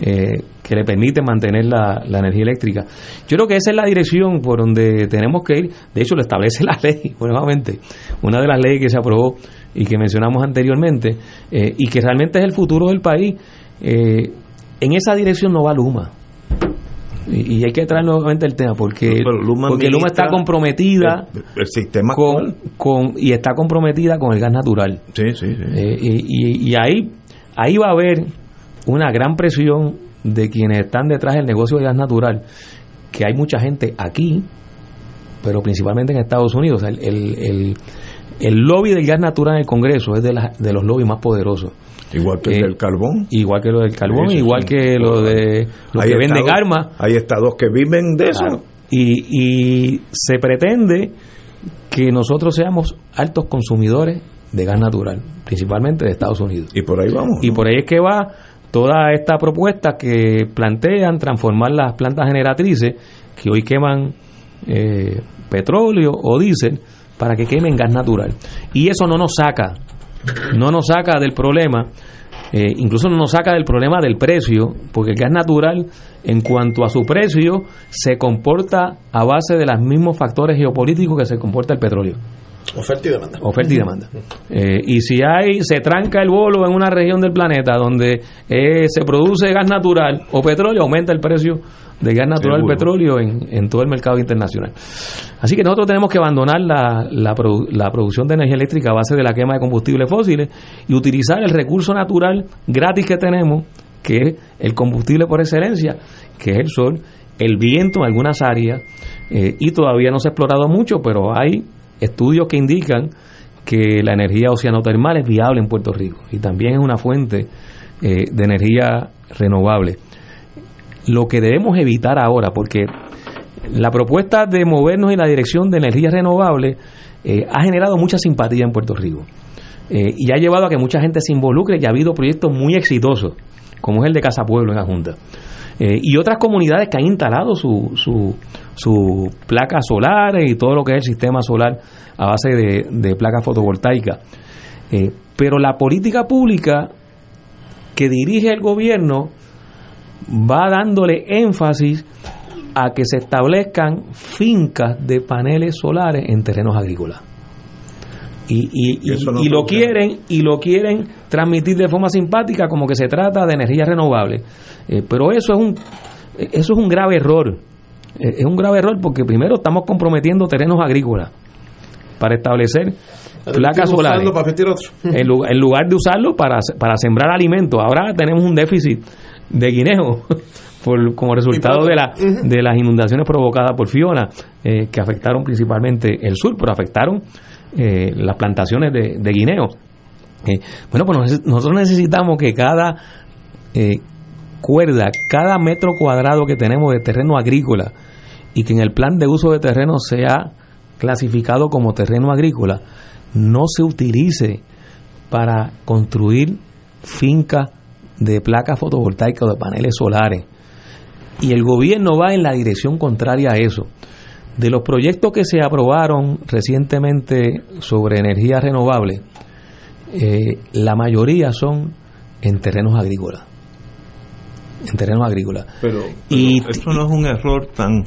eh, que le permite mantener la, la energía eléctrica. Yo creo que esa es la dirección por donde tenemos que ir. De hecho, lo establece la ley, nuevamente, una de las leyes que se aprobó y que mencionamos anteriormente, eh, y que realmente es el futuro del país. Eh, en esa dirección no va Luma. Y, y hay que traer nuevamente el tema, porque, Luma porque Luma está comprometida el, el sistema con, con- y está comprometida con el gas natural. Sí, sí, sí. Eh, y, y- y ahí, ahí va a haber una gran presión de quienes están detrás del negocio de gas natural, que hay mucha gente aquí, pero principalmente en Estados Unidos. El, el- el- el lobby del gas natural en el Congreso es de, la- de los lobbies más poderosos. Igual que el Eh, del carbón. Igual que lo del carbón, igual sí. que lo de los Hay que venden estados- armas. Hay estados que viven de eso. Y, y se pretende que nosotros seamos altos consumidores de gas natural, principalmente de Estados Unidos. Y por ahí vamos. Y por ahí es que va toda esta propuesta que plantean transformar las plantas generatrices que hoy queman eh, petróleo o diésel para que quemen gas natural. Y eso no nos saca, no nos saca del problema, eh, incluso no nos saca del problema del precio, porque el gas natural, en cuanto a su precio, se comporta a base de los mismos factores geopolíticos que se comporta el petróleo Oferta y demanda. oferta y demanda. Eh, y si hay, se tranca el bolo en una región del planeta donde eh, se produce gas natural o petróleo, aumenta el precio del gas natural y Seguro. petróleo en, en todo el mercado internacional. Así que nosotros tenemos que abandonar la, la produ- la producción de energía eléctrica a base de la quema de combustibles fósiles y utilizar el recurso natural gratis que tenemos, que es el combustible por excelencia, que es el sol, el viento en algunas áreas, eh, y todavía no se ha explorado mucho, pero hay estudios que indican que la energía oceanotermal es viable en Puerto Rico y también es una fuente eh, de energía renovable. Lo que debemos evitar ahora, porque la propuesta de movernos en la dirección de energía renovable eh, ha generado mucha simpatía en Puerto Rico eh, y ha llevado a que mucha gente se involucre y ha habido proyectos muy exitosos, como es el de Casa Pueblo en la Junta. Eh, y otras comunidades que han instalado su, su, su placas solares y todo lo que es el sistema solar a base de, de placas fotovoltaicas. Eh, pero la política pública que dirige el gobierno va dándole énfasis a que se establezcan fincas de paneles solares en terrenos agrícolas. Y, y- y- Eso no y lo quieren y lo quieren transmitir de forma simpática como que se trata de energía renovable Eh, pero eso es un eso es un grave error es un grave error porque primero estamos comprometiendo terrenos agrícolas para establecer placas solares para en, lu- en lugar de usarlo para, para sembrar alimentos. Ahora tenemos un déficit de guineo por, como resultado de, la, de las inundaciones provocadas por Fiona, eh, que afectaron principalmente el sur, pero afectaron eh, las plantaciones de, de guineo. Eh, bueno, pues nos- nosotros necesitamos que cada eh, cuerda, cada metro cuadrado que tenemos de terreno agrícola y que en el plan de uso de terreno sea clasificado como terreno agrícola, no se utilice para construir fincas de placas fotovoltaicas o de paneles solares. Y el gobierno va en la dirección contraria a eso. De los proyectos que se aprobaron recientemente sobre energía renovable, eh, la mayoría son en terrenos agrícolas. En terrenos agrícolas. Pero, Y- pero eso no es un error tan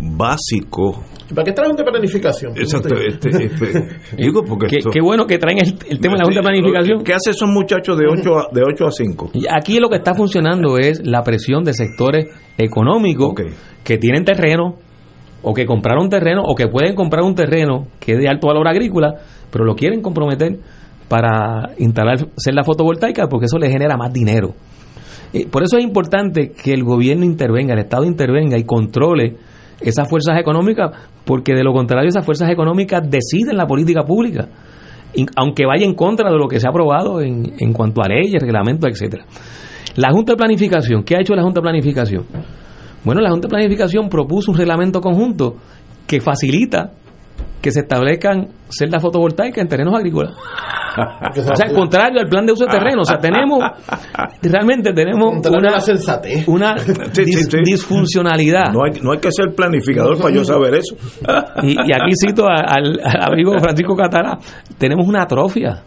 básico. ¿Y ¿Para qué trae un de planificación? Exacto, este, este, digo porque Qué, esto- qué bueno que traen el, el tema de la Junta de Planificación. ¿Qué hace esos muchachos de 8 a, de 8 a 5? Y Aquí lo que está funcionando es la presión de sectores económicos que tienen terreno o que compraron terreno o que pueden comprar un terreno que es de alto valor agrícola, pero lo quieren comprometer para instalar celdas fotovoltaicas porque eso les genera más dinero. Eh, Por eso es importante que el gobierno intervenga, el Estado intervenga y controle esas fuerzas económicas, porque de lo contrario esas fuerzas económicas deciden la política pública, aunque vaya en contra de lo que se ha aprobado en, en cuanto a leyes, reglamentos, etcétera. La Junta de Planificación, ¿qué ha hecho la Junta de Planificación? Bueno, la Junta de Planificación propuso un reglamento conjunto que facilita que se establezcan celdas fotovoltaicas en terrenos agrícolas. O sea, contrario al plan de uso de terreno. O sea, tenemos, realmente tenemos una, una Sí, sí, dis- sí. disfuncionalidad. No hay, no hay que ser planificador para yo saber eso. Y, y aquí cito a- al, al amigo Francisco Catara, tenemos una atrofia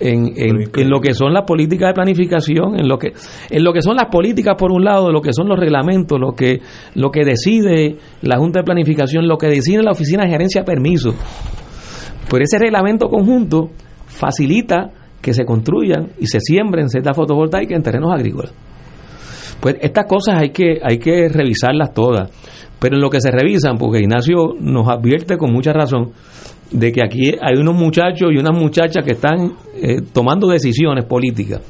en, en- en lo que son las políticas de planificación, en lo que en lo que son las políticas por un lado, lo que son los reglamentos, lo que lo que decide la Junta de Planificación, lo que decide la Oficina de Gerencia de Permisos. Pero ese reglamento conjunto facilita que se construyan y se siembren celdas fotovoltaicas en terrenos agrícolas. Pues estas cosas hay que, hay que revisarlas todas. Pero en lo que se revisan, porque Ignacio nos advierte con mucha razón de que aquí hay unos muchachos y unas muchachas que están eh, tomando decisiones políticas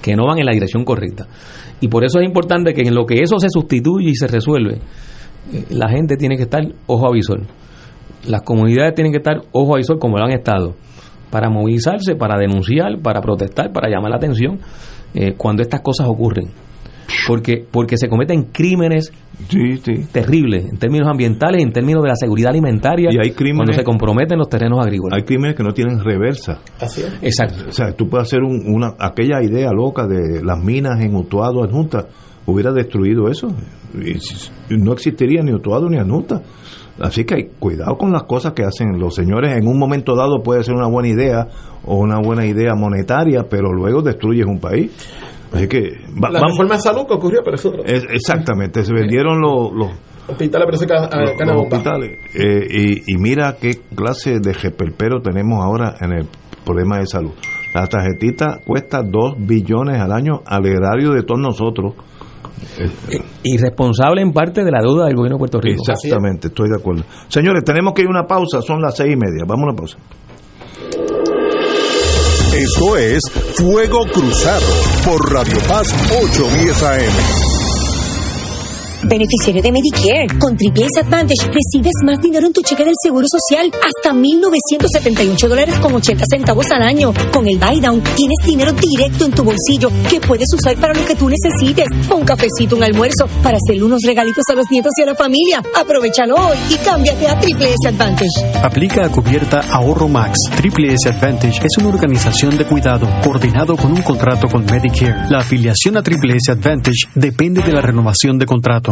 que no van en la dirección correcta. Y por eso es importante que en lo que eso se sustituye y se resuelve, eh, la gente tiene que estar ojo a visor. las comunidades tienen que estar ojo a sol como lo han estado, para movilizarse, para denunciar, para protestar, para llamar la atención eh, cuando estas cosas ocurren. Porque, porque se cometen crímenes terribles en términos ambientales, en términos de la seguridad alimentaria, Y hay crímenes- cuando se comprometen los terrenos agrícolas. Hay crímenes que no tienen reversa. Así es. Exacto. O sea, tú puedes hacer un- una aquella idea loca de las minas en Utuado, en Junta, hubiera destruido eso. No existiría ni Utuado ni Anuta. Así que hay cuidado con las cosas que hacen los señores. En un momento dado puede ser una buena idea o una buena idea monetaria, pero luego destruyes un país. Así que va- La vamos. reforma de salud que ocurrió, pero eso otro. Es- exactamente, se vendieron los, los, Hospitales, pero ese ca- a- los- los hospitales. Eh, y, y mira qué clase de jepelpero tenemos ahora en el problema de salud. La tarjetita cuesta 2 billones al año al erario de todos nosotros. Eh, Y responsable en parte de la deuda del gobierno de Puerto Rico. Exactamente, estoy de acuerdo. Señores, tenemos que ir a una pausa, son las seis y media. Vamos a una pausa. Esto es Fuego Cruzado por Radio Paz 810 AM. Beneficiario de Medicare. Con S Advantage recibes más dinero en tu cheque del Seguro Social. Hasta 1.978 dólares con 80 centavos al año. Con el Buy Down tienes dinero directo en tu bolsillo que puedes usar para lo que tú necesites. Un cafecito, un almuerzo, para hacerle unos regalitos a los nietos y a la familia. Aprovechalo hoy y cámbiate a Triple S Advantage. Aplica a cubierta Ahorro Max. Triple S Advantage es una organización de cuidado coordinado con un contrato con Medicare. La afiliación a Triple S Advantage depende de la renovación de contrato.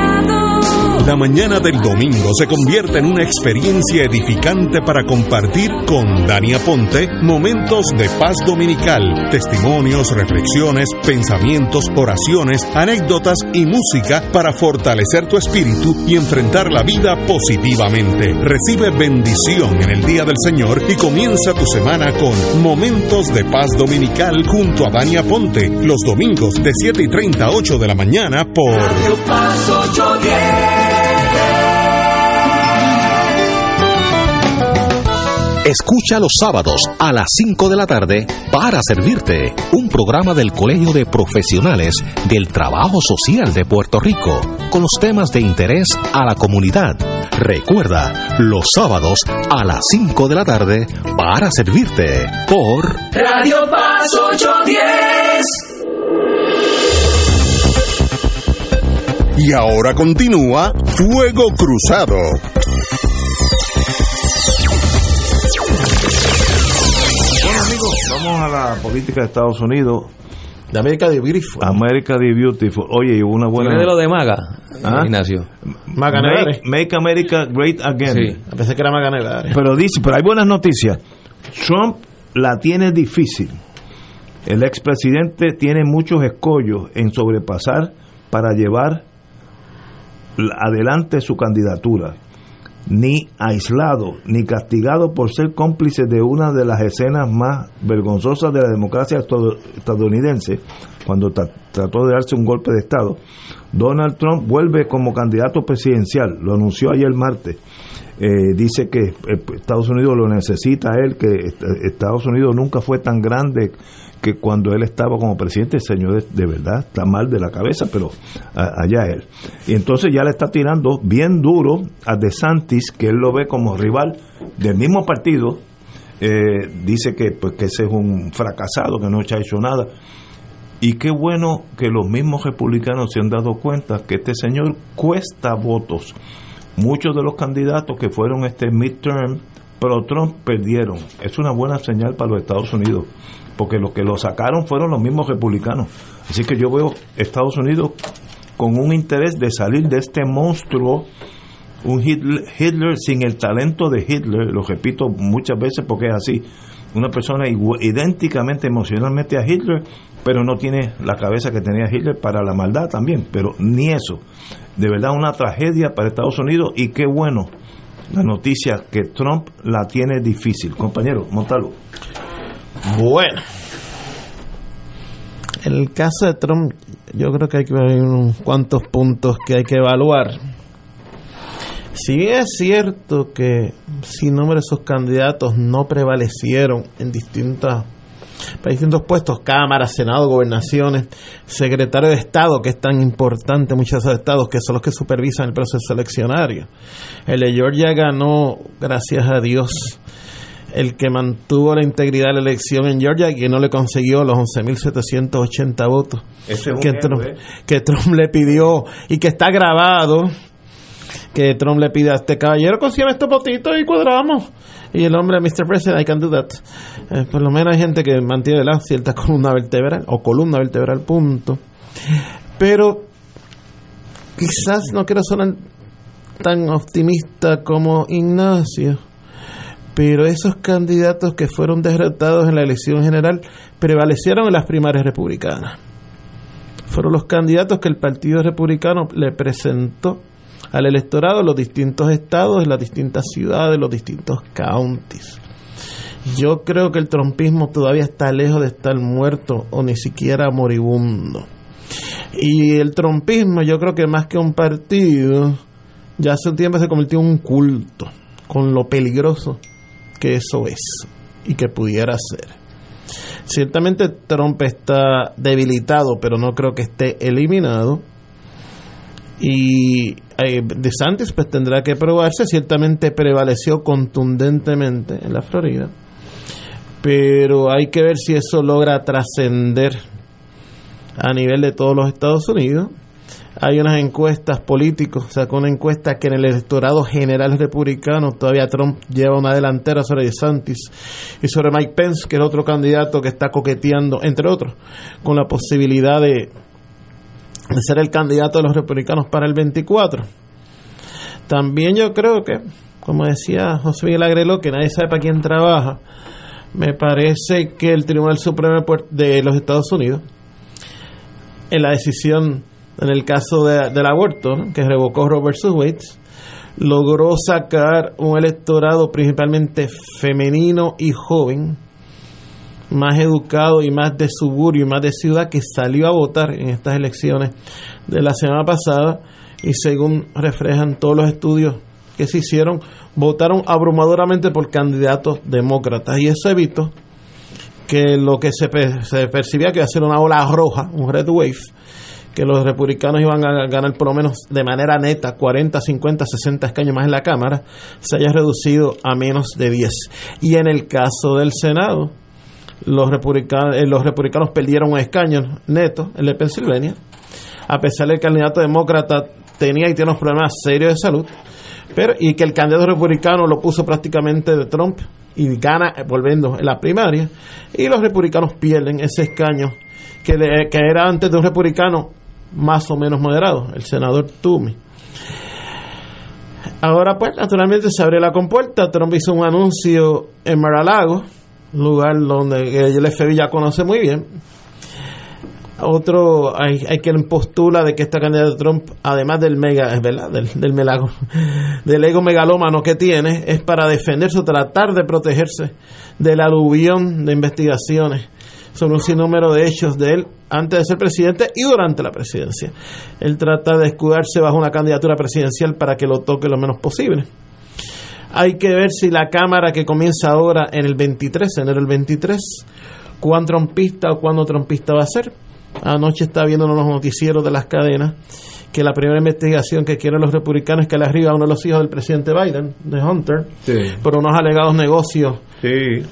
La mañana del domingo se convierte en una experiencia edificante para compartir con Dani Aponte momentos de paz dominical, testimonios, reflexiones, pensamientos, oraciones, anécdotas y música para fortalecer tu espíritu y enfrentar la vida positivamente. Recibe bendición en el día del Señor y comienza tu semana con momentos de paz dominical junto a Dani Aponte los domingos de 7 y 30 a 8 de la mañana por Radio Paz 810. Escucha los sábados a las 5 de la tarde para servirte un programa del Colegio de Profesionales del Trabajo Social de Puerto Rico con los temas de interés a la comunidad. Recuerda, los sábados a las 5 de la tarde para servirte por Radio Paz 810. Y ahora continúa Fuego Cruzado. Amigos, vamos a la política de Estados Unidos. De América de Beautiful. América de Beautiful. Oye, y una buena. ¿Tiene de lo de Maga, ¿Ah? Ignacio? Make, make America Great Again. Sí. Pensé que era Maganedares. Pero dice, pero hay buenas noticias. Trump la tiene difícil. El expresidente tiene muchos escollos en sobrepasar para llevar la- adelante su candidatura. Ni aislado, ni castigado por ser cómplice de una de las escenas más vergonzosas de la democracia estado- estadounidense, cuando tra- trató de darse un golpe de Estado. Donald Trump vuelve como candidato presidencial, lo anunció ayer martes. Eh, dice que eh, Estados Unidos lo necesita a él, que est- Estados Unidos nunca fue tan grande que cuando él estaba como presidente, el señor de, de verdad está mal de la cabeza, pero allá él. Y entonces ya le está tirando bien duro a DeSantis, que él lo ve como rival del mismo partido, eh, dice que pues que ese es un fracasado, que no ha hecho nada. Y qué bueno que los mismos republicanos se han dado cuenta que este señor cuesta votos. Muchos de los candidatos que fueron este midterm pro Trump perdieron. Es una buena señal para los Estados Unidos, porque los que lo sacaron fueron los mismos republicanos. Así que yo veo Estados Unidos con un interés de salir de este monstruo un Hitler, Hitler sin el talento de Hitler, lo repito muchas veces porque es así, una persona idénticamente emocionalmente a Hitler, pero no tiene la cabeza que tenía Hitler para la maldad también, pero ni eso. De verdad una tragedia para Estados Unidos y qué bueno la noticia que Trump la tiene difícil. Compañero, montalo. Bueno. En el caso de Trump, yo creo que hay que ver unos cuantos puntos que hay que evaluar. Si es cierto que sin nombre de sus candidatos no prevalecieron en distintas para distintos puestos, Cámara, Senado, Gobernaciones, Secretario de Estado, que es tan importante, muchos de estados que son los que supervisan el proceso eleccionario. El de Georgia ganó, gracias a Dios, el que mantuvo la integridad de la elección en Georgia y que no le consiguió los 11.780 votos que, Trump, que Trump le pidió y que está grabado que Trump le pide a este caballero consigue estos votitos y cuadramos y el hombre Mr. President I can do that eh, por lo menos hay gente que mantiene la cierta columna vertebral o columna vertebral punto. Pero quizás no quiero sonar tan optimista como Ignacio pero esos candidatos que fueron derrotados en la elección general prevalecieron en las primarias republicanas. Fueron los candidatos que el Partido Republicano le presentó al electorado en los distintos estados, en las distintas ciudades, los distintos counties. Yo creo que el trompismo todavía está lejos de estar muerto o ni siquiera moribundo. Y el trompismo, yo creo que más que un partido, ya hace un tiempo se convirtió en un culto, con lo peligroso que eso es y que pudiera ser. Ciertamente Trump está debilitado, pero no creo que esté eliminado. Y eh, DeSantis pues tendrá que probarse, ciertamente prevaleció contundentemente en la Florida, pero hay que ver si eso logra trascender a nivel de todos los Estados Unidos hay unas encuestas políticos, sacó una encuesta que en el electorado general republicano todavía Trump lleva una delantera sobre DeSantis y sobre Mike Pence, que es otro candidato que está coqueteando, entre otros, con la posibilidad de, ser el candidato de los republicanos para el 24. También yo creo que, como decía José Miguel Agrelo, que nadie sabe para quién trabaja, me parece que el Tribunal Supremo de los Estados Unidos, en la decisión en el caso del aborto, que revocó Robert Wade, logró sacar un electorado principalmente femenino y joven, más educado y más de suburbio y más de ciudad que salió a votar en estas elecciones de la semana pasada. Y según reflejan todos los estudios que se hicieron, votaron abrumadoramente por candidatos demócratas. Y eso evitó que lo que se, se percibía que iba a ser una ola roja, un red wave, que los republicanos iban a ganar por lo menos de manera neta 40, 50, 60 escaños más en la Cámara, se haya reducido a menos de 10. Y en el caso del Senado, los republicanos, eh, los republicanos perdieron un escaño neto, el de Pensilvania, a pesar de que el candidato demócrata tenía y tiene unos problemas serios de salud, pero y que el candidato republicano lo puso prácticamente de Trump y gana eh, volviendo en la primaria, y los republicanos pierden ese escaño que, que era antes de un republicano más o menos moderado, el senador Toomey. Ahora, pues, naturalmente se abre la compuerta. Trump hizo un anuncio en Mar-a-Lago, lugar donde el FBI ya conoce muy bien. Otro, hay, hay quien postula de que esta candidata de Trump, además del mega, es verdad, del, del, melago, del ego megalómano que tiene, es para defenderse o tratar de protegerse del aluvión de investigaciones sobre un sinnúmero de hechos de él antes de ser presidente y durante la presidencia. Él trata de escudarse bajo una candidatura presidencial para que lo toque lo menos posible. Hay que ver si la Cámara que comienza ahora en el 23, enero del 23, cuán trompista o cuándo trompista va a ser. Anoche estaba viendo en los noticieros de las cadenas que la primera investigación que quieren los republicanos es que le arriba a uno de los hijos del presidente Biden, de Hunter, por unos alegados negocios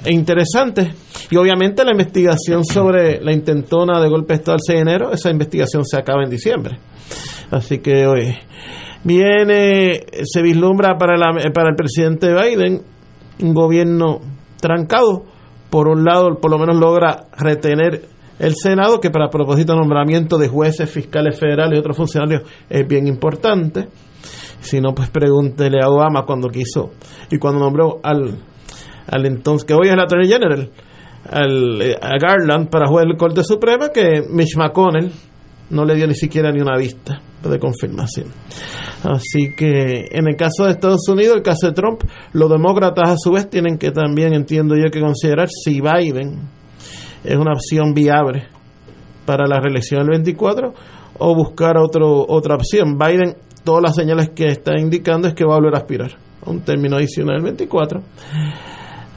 interesantes. Y obviamente la investigación sobre la intentona de golpe de Estado del 6 de enero, esa investigación se acaba en diciembre. Así que hoy viene, se vislumbra para, para el presidente Biden un gobierno trancado. Por un lado, por lo menos logra retener el Senado, que para propósito de nombramiento de jueces, fiscales federales y otros funcionarios es bien importante. Si no, pues pregúntele a Obama cuando quiso y cuando nombró al, al entonces, que hoy es el Attorney General, al, eh, a Garland para jugar el Corte Suprema, que Mitch McConnell no le dio ni siquiera ni una vista de confirmación. Así que en el caso de Estados Unidos, el caso de Trump, los demócratas a su vez tienen que también, entiendo yo, que considerar si Biden es una opción viable para la reelección del 24 o buscar otro, otra opción. Biden, todas las señales que está indicando es que va a volver a aspirar a un término adicional del 24.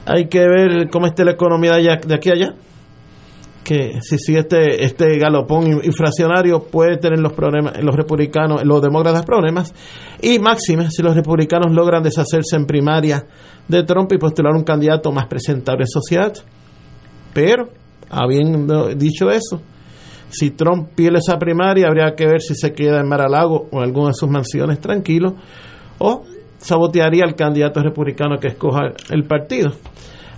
Hay que ver cómo está la economía de, aquí a allá. Que si sigue este, este galopón inflacionario puede tener los problemas, los republicanos, los demócratas problemas, y máxima si los republicanos logran deshacerse en primaria de Trump y postular un candidato más presentable en sociedad. Pero, habiendo dicho eso, si Trump pierde esa primaria, habría que ver si se queda en Mar-a-Lago o en alguna de sus mansiones tranquilo, o sabotearía al candidato republicano que escoja el partido.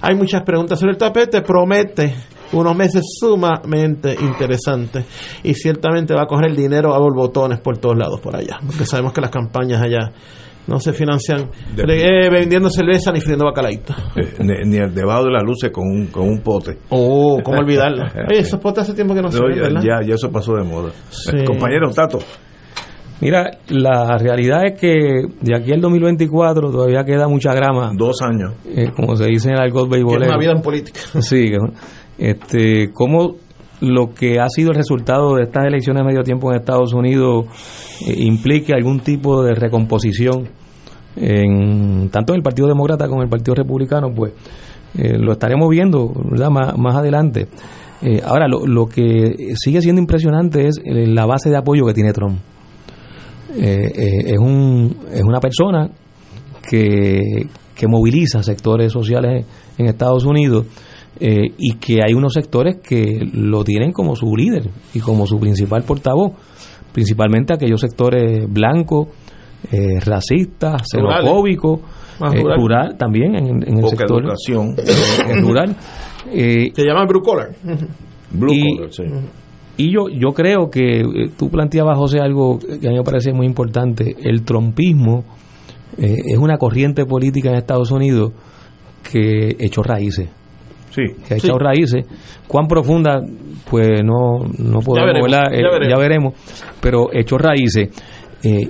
Hay muchas preguntas sobre el tapete, promete unos meses sumamente interesantes y ciertamente va a coger el dinero a borbotones por todos lados por allá, porque sabemos que las campañas allá no se financian eh, vendiendo cerveza ni friendo bacalaito. Eh, ni, ni el debajo de las luces con un, con un pote. Oh, ¿cómo olvidarlo? Oye, esos potes hace tiempo que no, se ven, ya, ya eso pasó de moda. Sí. Compañero Tato. Mira, la realidad es que de aquí al 2024 todavía queda mucha grama. Dos años. Eh, como se dice en el argot beisbolero. una vida en política. Sí, este, como lo que ha sido el resultado de estas elecciones de medio tiempo en Estados Unidos eh, implique algún tipo de recomposición en tanto en el Partido Demócrata como en el Partido Republicano, pues eh, lo estaremos viendo ¿verdad? Más, más adelante. Eh, ahora, lo, lo que sigue siendo impresionante es la base de apoyo que tiene Trump. Eh, eh, es, un, es una persona que, que moviliza sectores sociales en Estados Unidos eh, y que hay unos sectores que lo tienen como su líder y como su principal portavoz, principalmente aquellos sectores blancos, eh, racistas, xenofóbicos, eh, rural. rural también en, en el Poca sector educación. rural. Eh, Se llama Blue Collar. Blue y, collar, sí. Y yo, yo creo que eh, tú planteabas, José, algo que a mí me parece muy importante. El trompismo eh, es una corriente política en Estados Unidos que echó raíces. Sí. Que ha echado raíces. ¿Cuán profunda? Pues no, no podemos, veremos, ¿verdad? ya Eh, veremos. ya veremos. Pero echó raíces. Eh,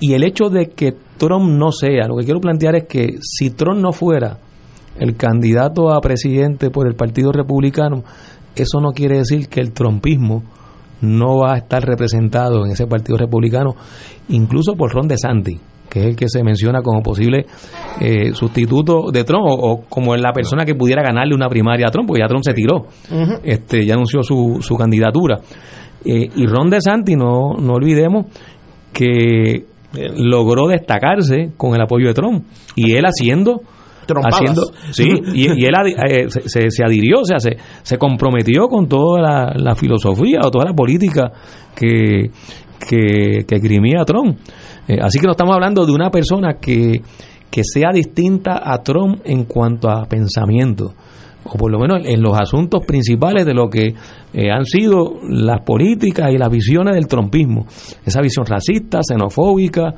y el hecho de que Trump no sea, lo que quiero plantear es que si Trump no fuera el candidato a presidente por el Partido Republicano, eso no quiere decir que el trumpismo no va a estar representado en ese Partido Republicano, incluso por Ron DeSantis, que es el que se menciona como posible eh, sustituto de Trump o, o como la persona que pudiera ganarle una primaria a Trump, porque ya Trump se tiró, este, ya anunció su, su candidatura. Eh, y Ron DeSantis, no, no olvidemos que eh, logró destacarse con el apoyo de Trump y él haciendo Haciendo sí y, él eh, se, se- se adhirió o sea se, se comprometió con toda la, filosofía o toda la política que que, que esgrimía Trump. Eh, así que no estamos hablando de una persona que que sea distinta a Trump en cuanto a pensamiento o por lo menos en los asuntos principales de lo que eh, han sido las políticas y las visiones del trumpismo. Esa visión racista, xenofóbica,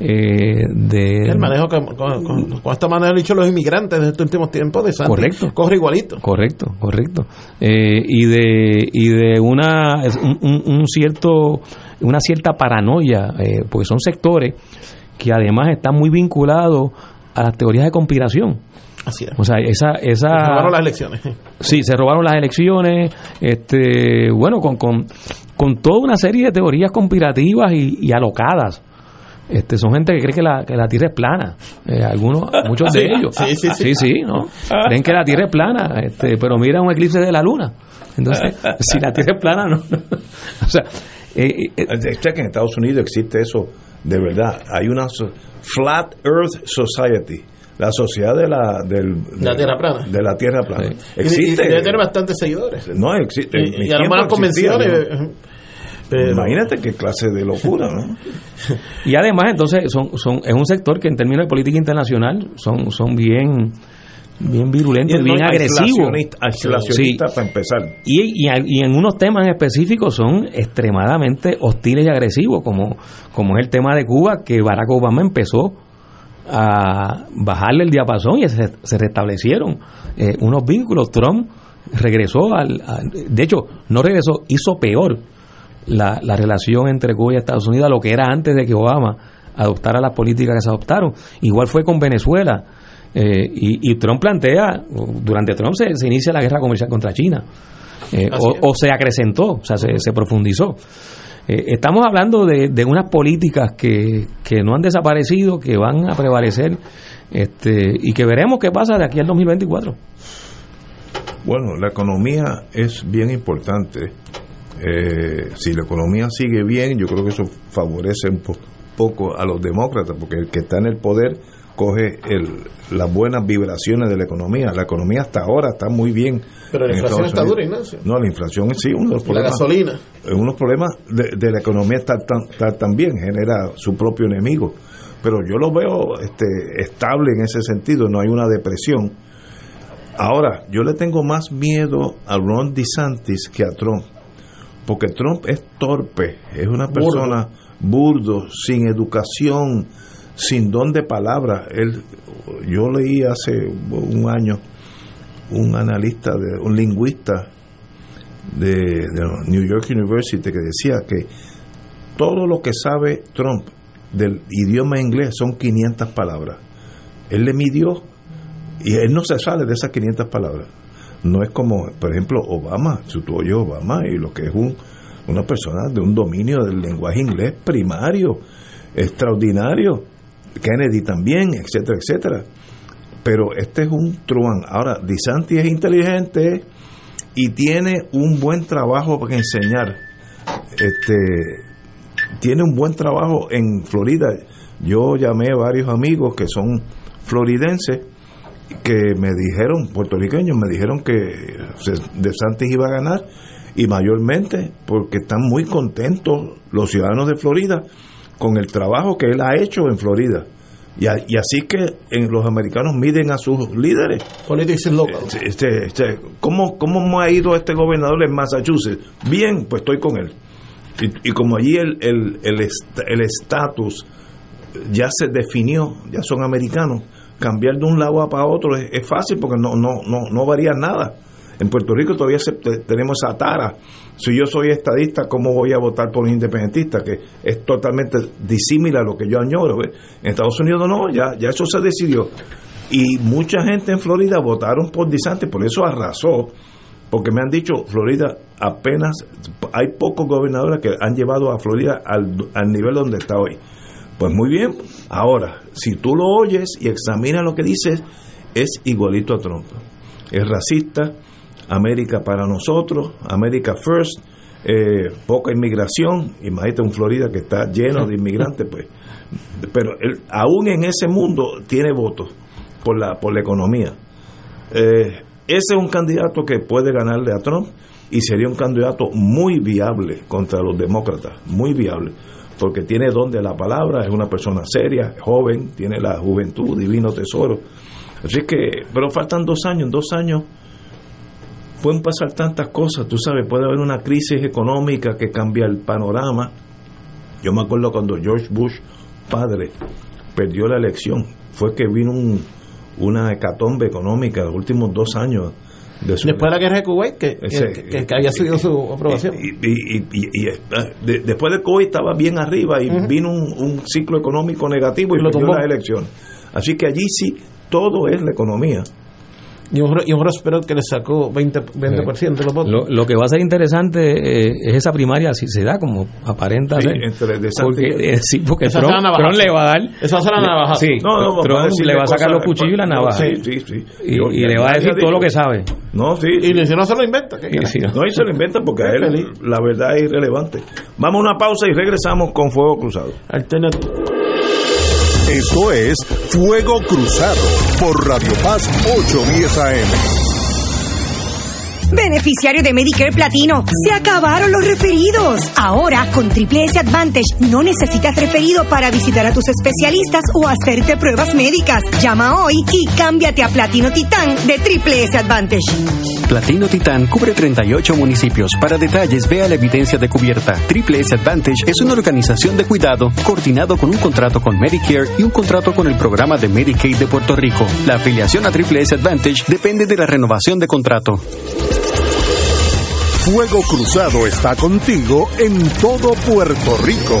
eh, de... El manejo que, con, con, con esta manera han dicho los inmigrantes de estos últimos tiempos de Santi. Correcto. Corre igualito. Correcto, correcto. Eh, y de y de una es un, un- un cierto una cierta paranoia, eh, porque son sectores que además están muy vinculados a las teorías de conspiración. Así es. O sea, esa esa Se robaron las elecciones. Sí, se robaron las elecciones, este, bueno, con, con, con toda una serie de teorías conspirativas y, y alocadas. Este, son gente que cree que la, que la Tierra es plana. Eh, algunos, muchos de ellos. sí, sí, sí. sí, ¿no? Creen que la Tierra es plana, este, pero mira un eclipse de la Luna. Entonces, si la Tierra es plana, no. o sea, eh, eh, Es que en Estados Unidos existe eso de verdad. Hay una so- Flat Earth Society, la sociedad de la, del, La de- Tierra plana. De la Tierra plana. Y- Existe. Y, debe tener bastantes seguidores. no, existe. Y, y existía, convenciones. ¿no? eh, pero- Imagínate qué clase de locura, ¿no? Y además, entonces, son, son, es un sector que en términos de política internacional son, son bien bien virulento y, bien agresivo. Aislacionista, para empezar. Y, y, en unos temas específicos son extremadamente hostiles y agresivos, como, como es el tema de Cuba, que Barack Obama empezó a bajarle el diapasón y se, se restablecieron eh, unos vínculos. Trump regresó al, De hecho, no regresó, hizo peor la, la relación entre Cuba y Estados Unidos a lo que era antes de que Obama adoptara las políticas que se adoptaron. Igual fue con Venezuela. Eh, y, Trump plantea, durante Trump se, inicia la guerra comercial contra China, eh, o, se acrecentó, o sea, se, profundizó. Eh, estamos hablando de, de unas políticas que, que, no han desaparecido, que van a prevalecer este, y que veremos qué pasa de aquí al 2024. Bueno, la economía es bien importante. si la economía sigue bien, yo creo que eso favorece un poco a los demócratas, porque el que está en el poder coge el, las buenas vibraciones de la economía. La economía hasta ahora está muy bien. Pero la inflación está dura, Ignacio. No, la inflación sí, uno de los problemas. La gasolina. Unos problemas de, la economía está, también, genera su propio enemigo. Pero yo lo veo este, estable en ese sentido, no hay una depresión. Ahora, yo le tengo más miedo a Ron DeSantis que a Trump, porque Trump es torpe, es una persona burdo, sin educación, sin don de palabra. Él, yo leí hace un año un analista, de, un lingüista de, New York University que decía que todo lo que sabe Trump del idioma inglés son 500 palabras. Él le midió y él no se sale de esas 500 palabras. No es como, por ejemplo, Obama, si tú oyes Obama y lo que es un, una persona de un dominio del lenguaje inglés primario, extraordinario Kennedy también, etcétera, etcétera. Pero este es un truán. Ahora, DeSantis es inteligente y tiene un buen trabajo para enseñar. Este, tiene un buen trabajo en Florida. Yo llamé a varios amigos que son floridenses que me dijeron, puertorriqueños, me dijeron que DeSantis iba a ganar y mayormente porque están muy contentos los ciudadanos de Florida con el trabajo que él ha hecho en Florida. Y, así que en los americanos miden a sus líderes. Politics local. Eh, este, este, ¿cómo, ¿Cómo ha ido este gobernador en Massachusetts? Bien, pues estoy con él. Y, como allí el el estatus ya se definió, ya son americanos, cambiar de un lado para otro es, es, fácil porque no, no, no, no varía nada. En Puerto Rico todavía tenemos esa tara. Si yo soy estadista, ¿cómo voy a votar por un independentista? Que es totalmente disímil a lo que yo añoro. En Estados Unidos no, ya, ya eso se decidió. Y mucha gente en Florida votaron por DeSantis, por eso arrasó. Porque me han dicho, Florida apenas, hay pocos gobernadores que han llevado a Florida al, al nivel donde está hoy. Pues muy bien, ahora, si tú lo oyes y examinas lo que dices, es igualito a Trump. Es racista, América para nosotros, América First, eh, poca inmigración, imagínate un Florida que está lleno de inmigrantes, pues, pero él, aún en ese mundo tiene votos por la, por la economía. Eh, ese es un candidato que puede ganarle a Trump y sería un candidato muy viable contra los demócratas, muy viable, porque tiene don de la palabra, es una persona seria, joven, tiene la juventud, divino tesoro. Así que, pero faltan dos años, dos años pueden pasar tantas cosas, tú sabes, puede haber una crisis económica que cambia el panorama. Yo me acuerdo cuando George Bush, padre, perdió la elección, fue que vino un, una hecatombe económica los últimos dos años. De después de la guerra de Kuwait, que, que, había sido su aprobación. Y, y, ah, después de Kuwait estaba bien arriba y vino un, ciclo económico negativo y, perdió la elección. Así que allí sí todo es la economía y un, y un que le sacó 20%, 20 de los votos. Lo, que va a ser interesante eh, es esa primaria, si se da como aparenta ser. porque, eh, sí, porque Trump, le va a dar. Esa va a ser la navaja. Sí, no, Trump le va a sacar los cuchillos y la navaja. Sí, sí, sí. Y, le va a decir todo lo que sabe. No, sí. Y le dice, no se lo inventa. no, y se lo inventa porque a él la verdad es irrelevante. Vamos a una pausa y regresamos con Fuego Cruzado. Alternativo. Esto es Fuego Cruzado por Radio Paz 810 AM. Beneficiario de Medicare Platino. Se acabaron los referidos. Ahora, con Triple S Advantage, no necesitas referido para visitar a tus especialistas o hacerte pruebas médicas. Llama hoy y cámbiate a Platino Titán de Triple S Advantage. Platino Titán cubre 38 municipios. Para detalles, vea la evidencia de cubierta. Triple S Advantage es una organización de cuidado coordinado con un contrato con Medicare y un contrato con el programa de Medicaid de Puerto Rico. La afiliación a Triple S Advantage depende de la renovación de contrato. Fuego Cruzado está contigo en todo Puerto Rico.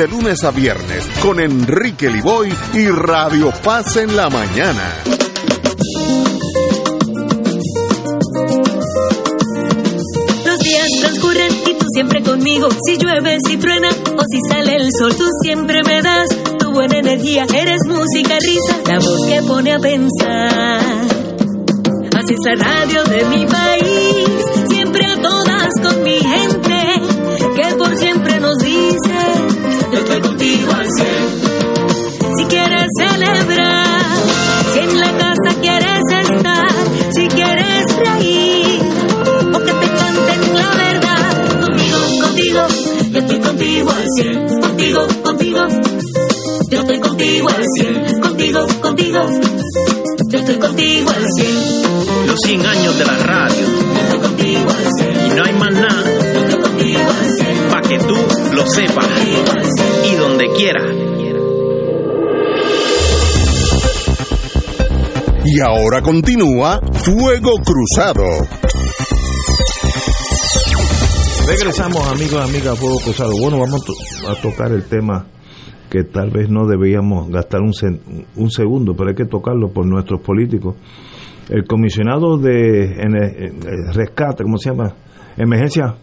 de lunes a viernes con Enrique Liboy y Radio Paz en la mañana. Los días transcurren y tú siempre conmigo. Si llueve, si truena o si sale el sol, tú siempre me das tu buena energía. Eres música, risa, la voz que pone a pensar. Así es la radio de mi país, siempre a todas con mi gente, contigo al cien. Si quieres celebrar, si en la casa quieres estar, si quieres reír, o que te canten la verdad, contigo, contigo, yo estoy contigo al cien, contigo, contigo, yo estoy contigo al cien, contigo, contigo, yo estoy contigo al cien. Los 100 años de la radio. Y no hay más que tú lo sepas. Y donde quiera. Y ahora continúa Fuego Cruzado. Regresamos, amigos y amigas, Fuego Cruzado. Bueno, vamos a tocar el tema que tal vez no debíamos gastar un, segundo, pero hay que tocarlo por nuestros políticos. El comisionado de en- en- rescate, ¿cómo se llama? Emergencia,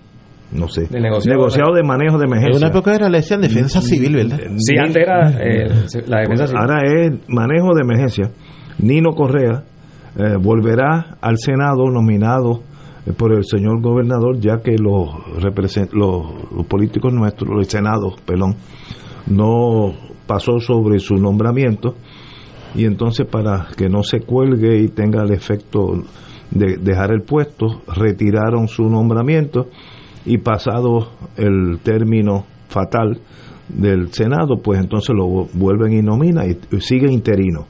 no sé. De negociado. de manejo de En emergencia. una época era, le decían defensa civil, ¿verdad? Sí, antes era eh, la defensa civil. Ahora es manejo de emergencia. Nino Correa eh, volverá al Senado nominado eh, por el señor gobernador, ya que los, represent- los, los políticos nuestros, el Senado, pelón, no pasó sobre su nombramiento y entonces para que no se cuelgue y tenga el efecto de dejar el puesto, retiraron su nombramiento y pasado el término fatal del Senado, pues entonces lo vuelven y nominan y sigue interino.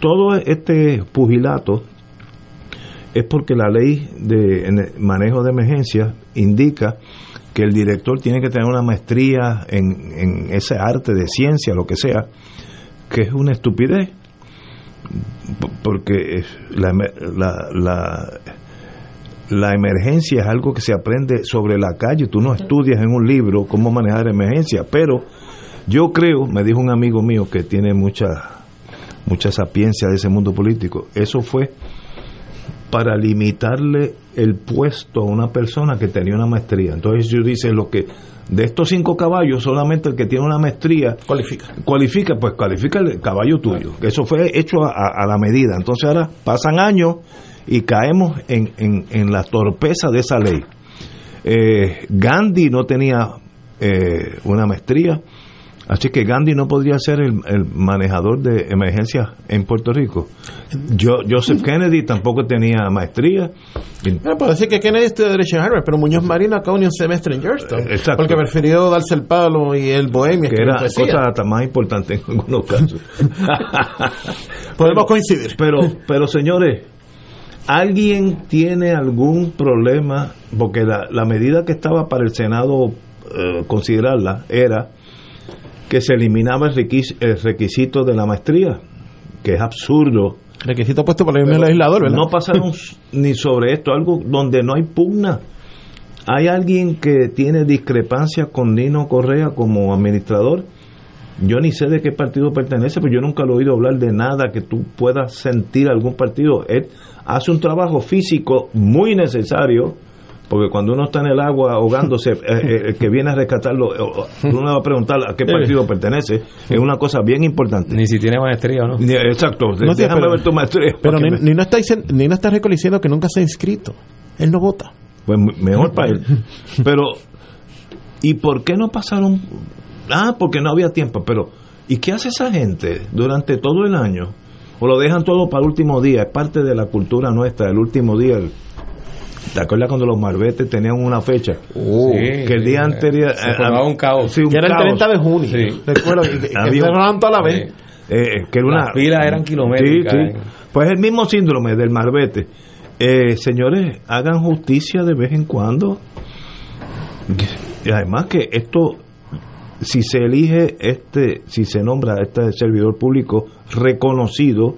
Todo este pugilato es porque la ley de manejo de emergencia indica que el director tiene que tener una maestría en, ese arte de ciencia, lo que sea, que es una estupidez, porque la, la, la, la emergencia es algo que se aprende sobre la calle, tú no estudias en un libro cómo manejar emergencia, pero yo creo, me dijo un amigo mío que tiene mucha mucha sapiencia de ese mundo político, eso fue para limitarle el puesto a una persona que tenía una maestría. Entonces yo dice lo que de estos cinco caballos solamente el que tiene una maestría cualifica. Cualifica, pues cualifica el caballo tuyo. Eso fue hecho a- a la medida. Entonces ahora pasan años y caemos en, en, en la torpeza de esa ley. Eh, Gandhi no tenía eh, una maestría, así que Gandhi no podría ser el, el manejador de emergencias en Puerto Rico. Yo, Joseph Kennedy tampoco tenía maestría. Bueno, puedo decir que Kennedy estudió Derecho en Harvard, pero Muñoz Marín acabó ni un semestre en Georgetown. Exacto. Porque prefirió darse el palo y el bohemio. que era cosa hasta más importante en algunos casos. Podemos coincidir. Pero, pero señores, ¿alguien tiene algún problema? Porque la, la medida que estaba para el Senado eh, considerarla era que se eliminaba el, requis- el requisito de la maestría, que es absurdo. Requisito puesto por el mismo legislador, ¿verdad? No pasaron ni sobre esto, algo donde no hay pugna. ¿Hay alguien que tiene discrepancia con Nino Correa como administrador? Yo ni sé de qué partido pertenece, pero yo nunca lo he oído hablar de nada que tú puedas sentir algún partido. Él hace un trabajo físico muy necesario, porque cuando uno está en el agua ahogándose, eh, eh, el que viene a rescatarlo, eh, uno le va a preguntar a qué partido pertenece, es una cosa bien importante. Ni si tiene maestría o no. Ni- Exacto, No, sí, déjame pero- ver tu maestría. Pero Nino, me- Nino está diciendo, Nino está reconociendo que nunca se ha inscrito. Él no vota. Pues mejor para él. Pero, ¿y por qué no pasaron? Ah, porque no había tiempo. Pero, ¿y qué hace esa gente durante todo el año? ¿O lo dejan todo para el último día? Es parte de la cultura nuestra, el último día. el- ¿Te acuerdas cuando los marbetes tenían una fecha? que el día sí, anterior. se eh, formaba un caos. Sí, un Que era el caos. 30 de junio. Recuerdo que, que Había un- cerraban toda la vez. Eh, que era una, Las filas eran kilométricas. Sí, sí. Pues el mismo síndrome del marbete. Eh, señores, hagan justicia de vez en cuando. Y además que esto, si se elige este, si se nombra este servidor público reconocido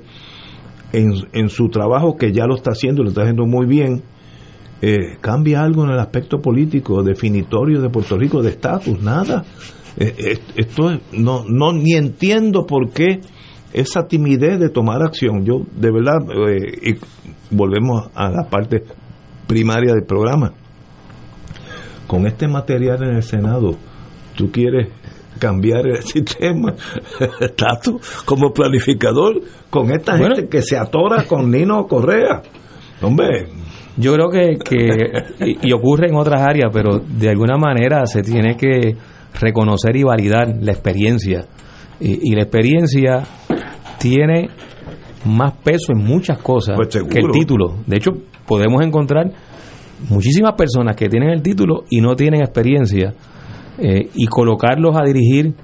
en, en su trabajo, que ya lo está haciendo, lo está haciendo muy bien, eh, cambia algo en el aspecto político definitorio de Puerto Rico, de estatus, nada. Eh, eh, esto es- no, no, ni entiendo por qué esa timidez de tomar acción. Yo, de verdad, y volvemos a la parte primaria del programa. Con este material en el Senado, tú quieres cambiar el sistema, Tato, como planificador, con esta Bueno. gente que se atora con Nino Correa. Hombre, Yo creo que, que y, ocurre en otras áreas, pero de alguna manera se tiene que reconocer y validar la experiencia. Y, y la experiencia tiene más peso en muchas cosas Pues que el título. De hecho, podemos encontrar muchísimas personas que tienen el título y no tienen experiencia eh, y colocarlos a dirigir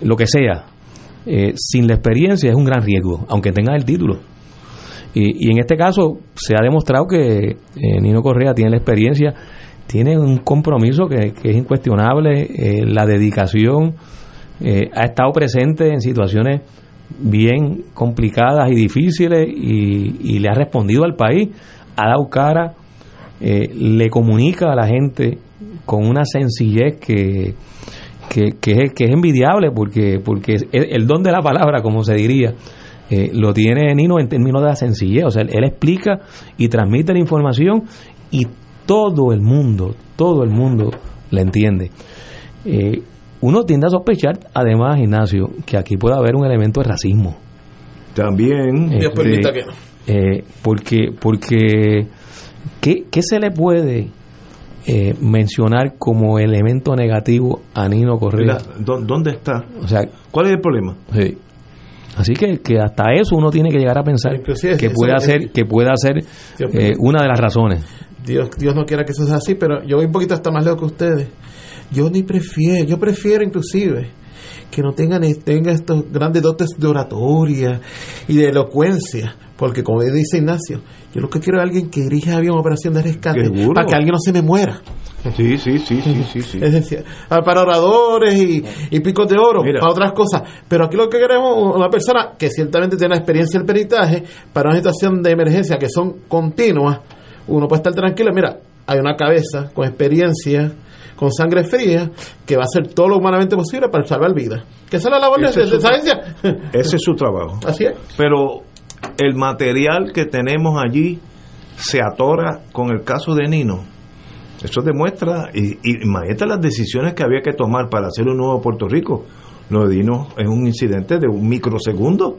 lo que sea eh, sin la experiencia es un gran riesgo, aunque tengan el título. Y, en este caso se ha demostrado que eh, Nino Correa tiene la experiencia, tiene un compromiso que, es incuestionable, la dedicación, ha estado presente en situaciones bien complicadas y difíciles y, le ha respondido al país, ha dado cara, le comunica a la gente con una sencillez que, que, que es, que es envidiable porque, porque es- el, el don de la palabra, como se diría, eh, lo tiene Nino en términos de la sencillez. O sea, él, él explica y transmite la información y todo el mundo, todo el mundo la entiende. Eh, uno tiende a sospechar, además, Ignacio, que aquí puede haber un elemento de racismo. también Dios Este, permita que no. eh, porque porque ¿qué, qué se le puede eh, mencionar como elemento negativo a Nino Correa? Mira, ¿dó- ¿dónde está? O sea, ¿Cuál es el problema? sí. Así que, que hasta eso uno tiene que llegar a pensar Inclusive que puede es- ser que pueda ser eh, una de las razones. Dios, Dios no quiera que eso sea así, pero yo voy un poquito hasta más lejos que ustedes. Yo ni prefiero, yo prefiero inclusive que no tengan, tengan estos grandes dotes de oratoria y de elocuencia, porque como dice Ignacio, yo lo que quiero es alguien que dirija bien una operación de rescate para que alguien no se me muera. Sí, sí, sí, sí, sí, sí. Es decir, ah, para oradores y, y picos de oro, Mira. para otras cosas. Pero aquí lo que queremos es una persona que ciertamente tiene la experiencia del peritaje para una situación de emergencia que son continuas. Uno puede estar tranquilo. Mira, hay una cabeza con experiencia, con sangre fría, que va a hacer todo lo humanamente posible para salvar vidas. Que esa es la labor de, de agencia. Ese es su trabajo. Así es. Pero el material que tenemos allí se atora con el caso de Nino. Eso demuestra, y, y imagínate las decisiones que había que tomar para hacer un nuevo Puerto Rico. Lo de Nino es un incidente de un microsegundo.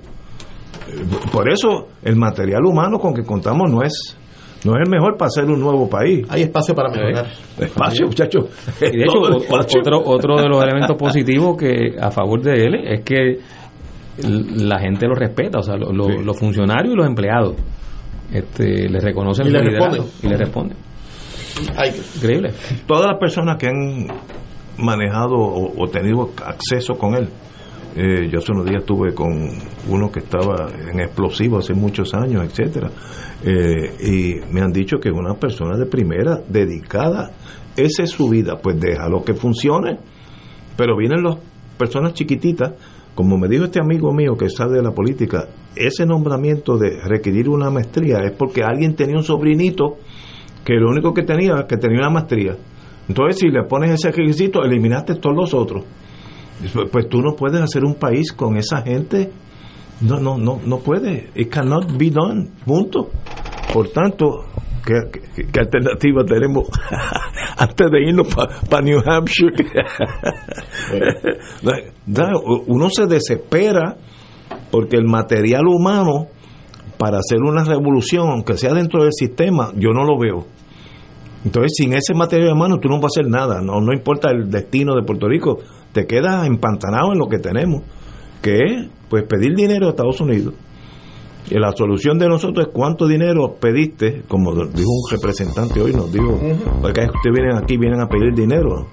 Eh, Por eso el material humano con que contamos no es no es el mejor para hacer un nuevo país. Hay espacio para mejorar. Espacio, muchachos. Y de hecho, espacio. otro, otro de los elementos positivos que a favor de él es que la gente lo respeta, o sea, lo- lo- los funcionarios y los empleados este, le reconocen Y le responden. y le responden. Ay, Increíble. todas las personas que han manejado o, o tenido acceso con él. Eh, yo hace unos días estuve con uno que estaba en explosivo hace muchos años, etcétera, eh, y me han dicho que una persona de primera, dedicada, esa es su vida, pues déjalo que funcione. Pero vienen las personas chiquititas, como me dijo este amigo mío que sabe de la política, ese nombramiento de requerir una maestría es porque alguien tenía un sobrinito que lo único que tenía que tenía una maestría. Entonces, si le pones ese requisito, eliminaste todos los otros. Pues, tú no puedes hacer un país con esa gente. No, no, no, no puede. It cannot be done. Punto. Por tanto, ¿qué, qué- qué alternativa tenemos antes de irnos para New Hampshire? Uno se desespera porque el material humano para hacer una revolución, aunque sea dentro del sistema, yo no lo veo. Entonces, sin ese material humano, tú no vas a hacer nada. No, no importa el destino de Puerto Rico, te quedas empantanado en lo que tenemos, que es pues pedir dinero a Estados Unidos. Y la solución de nosotros es cuánto dinero pediste, como dijo un representante hoy, nos dijo, porque ustedes vienen aquí, vienen a pedir dinero.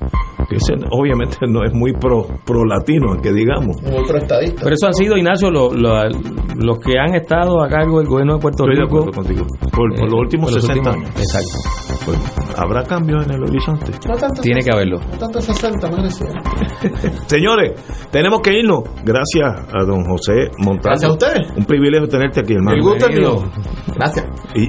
Que ese, obviamente no es muy pro, pro latino, que digamos. Otro estadista. Pero eso han sido, Ignacio, lo- lo- los que han estado a cargo del gobierno de Puerto Estoy de Rico. acuerdo contigo. Por, por eh, los últimos por los 60 últimos- años. Exacto. Pues, ¿Habrá cambios en el horizonte? No tanto Tiene que haberlo. No tanto 60, más decía. Señores, tenemos que irnos. Gracias a don José Montalvo. Gracias a ustedes. Un privilegio tenerte aquí, hermano. El gusto es mío. Gracias. Y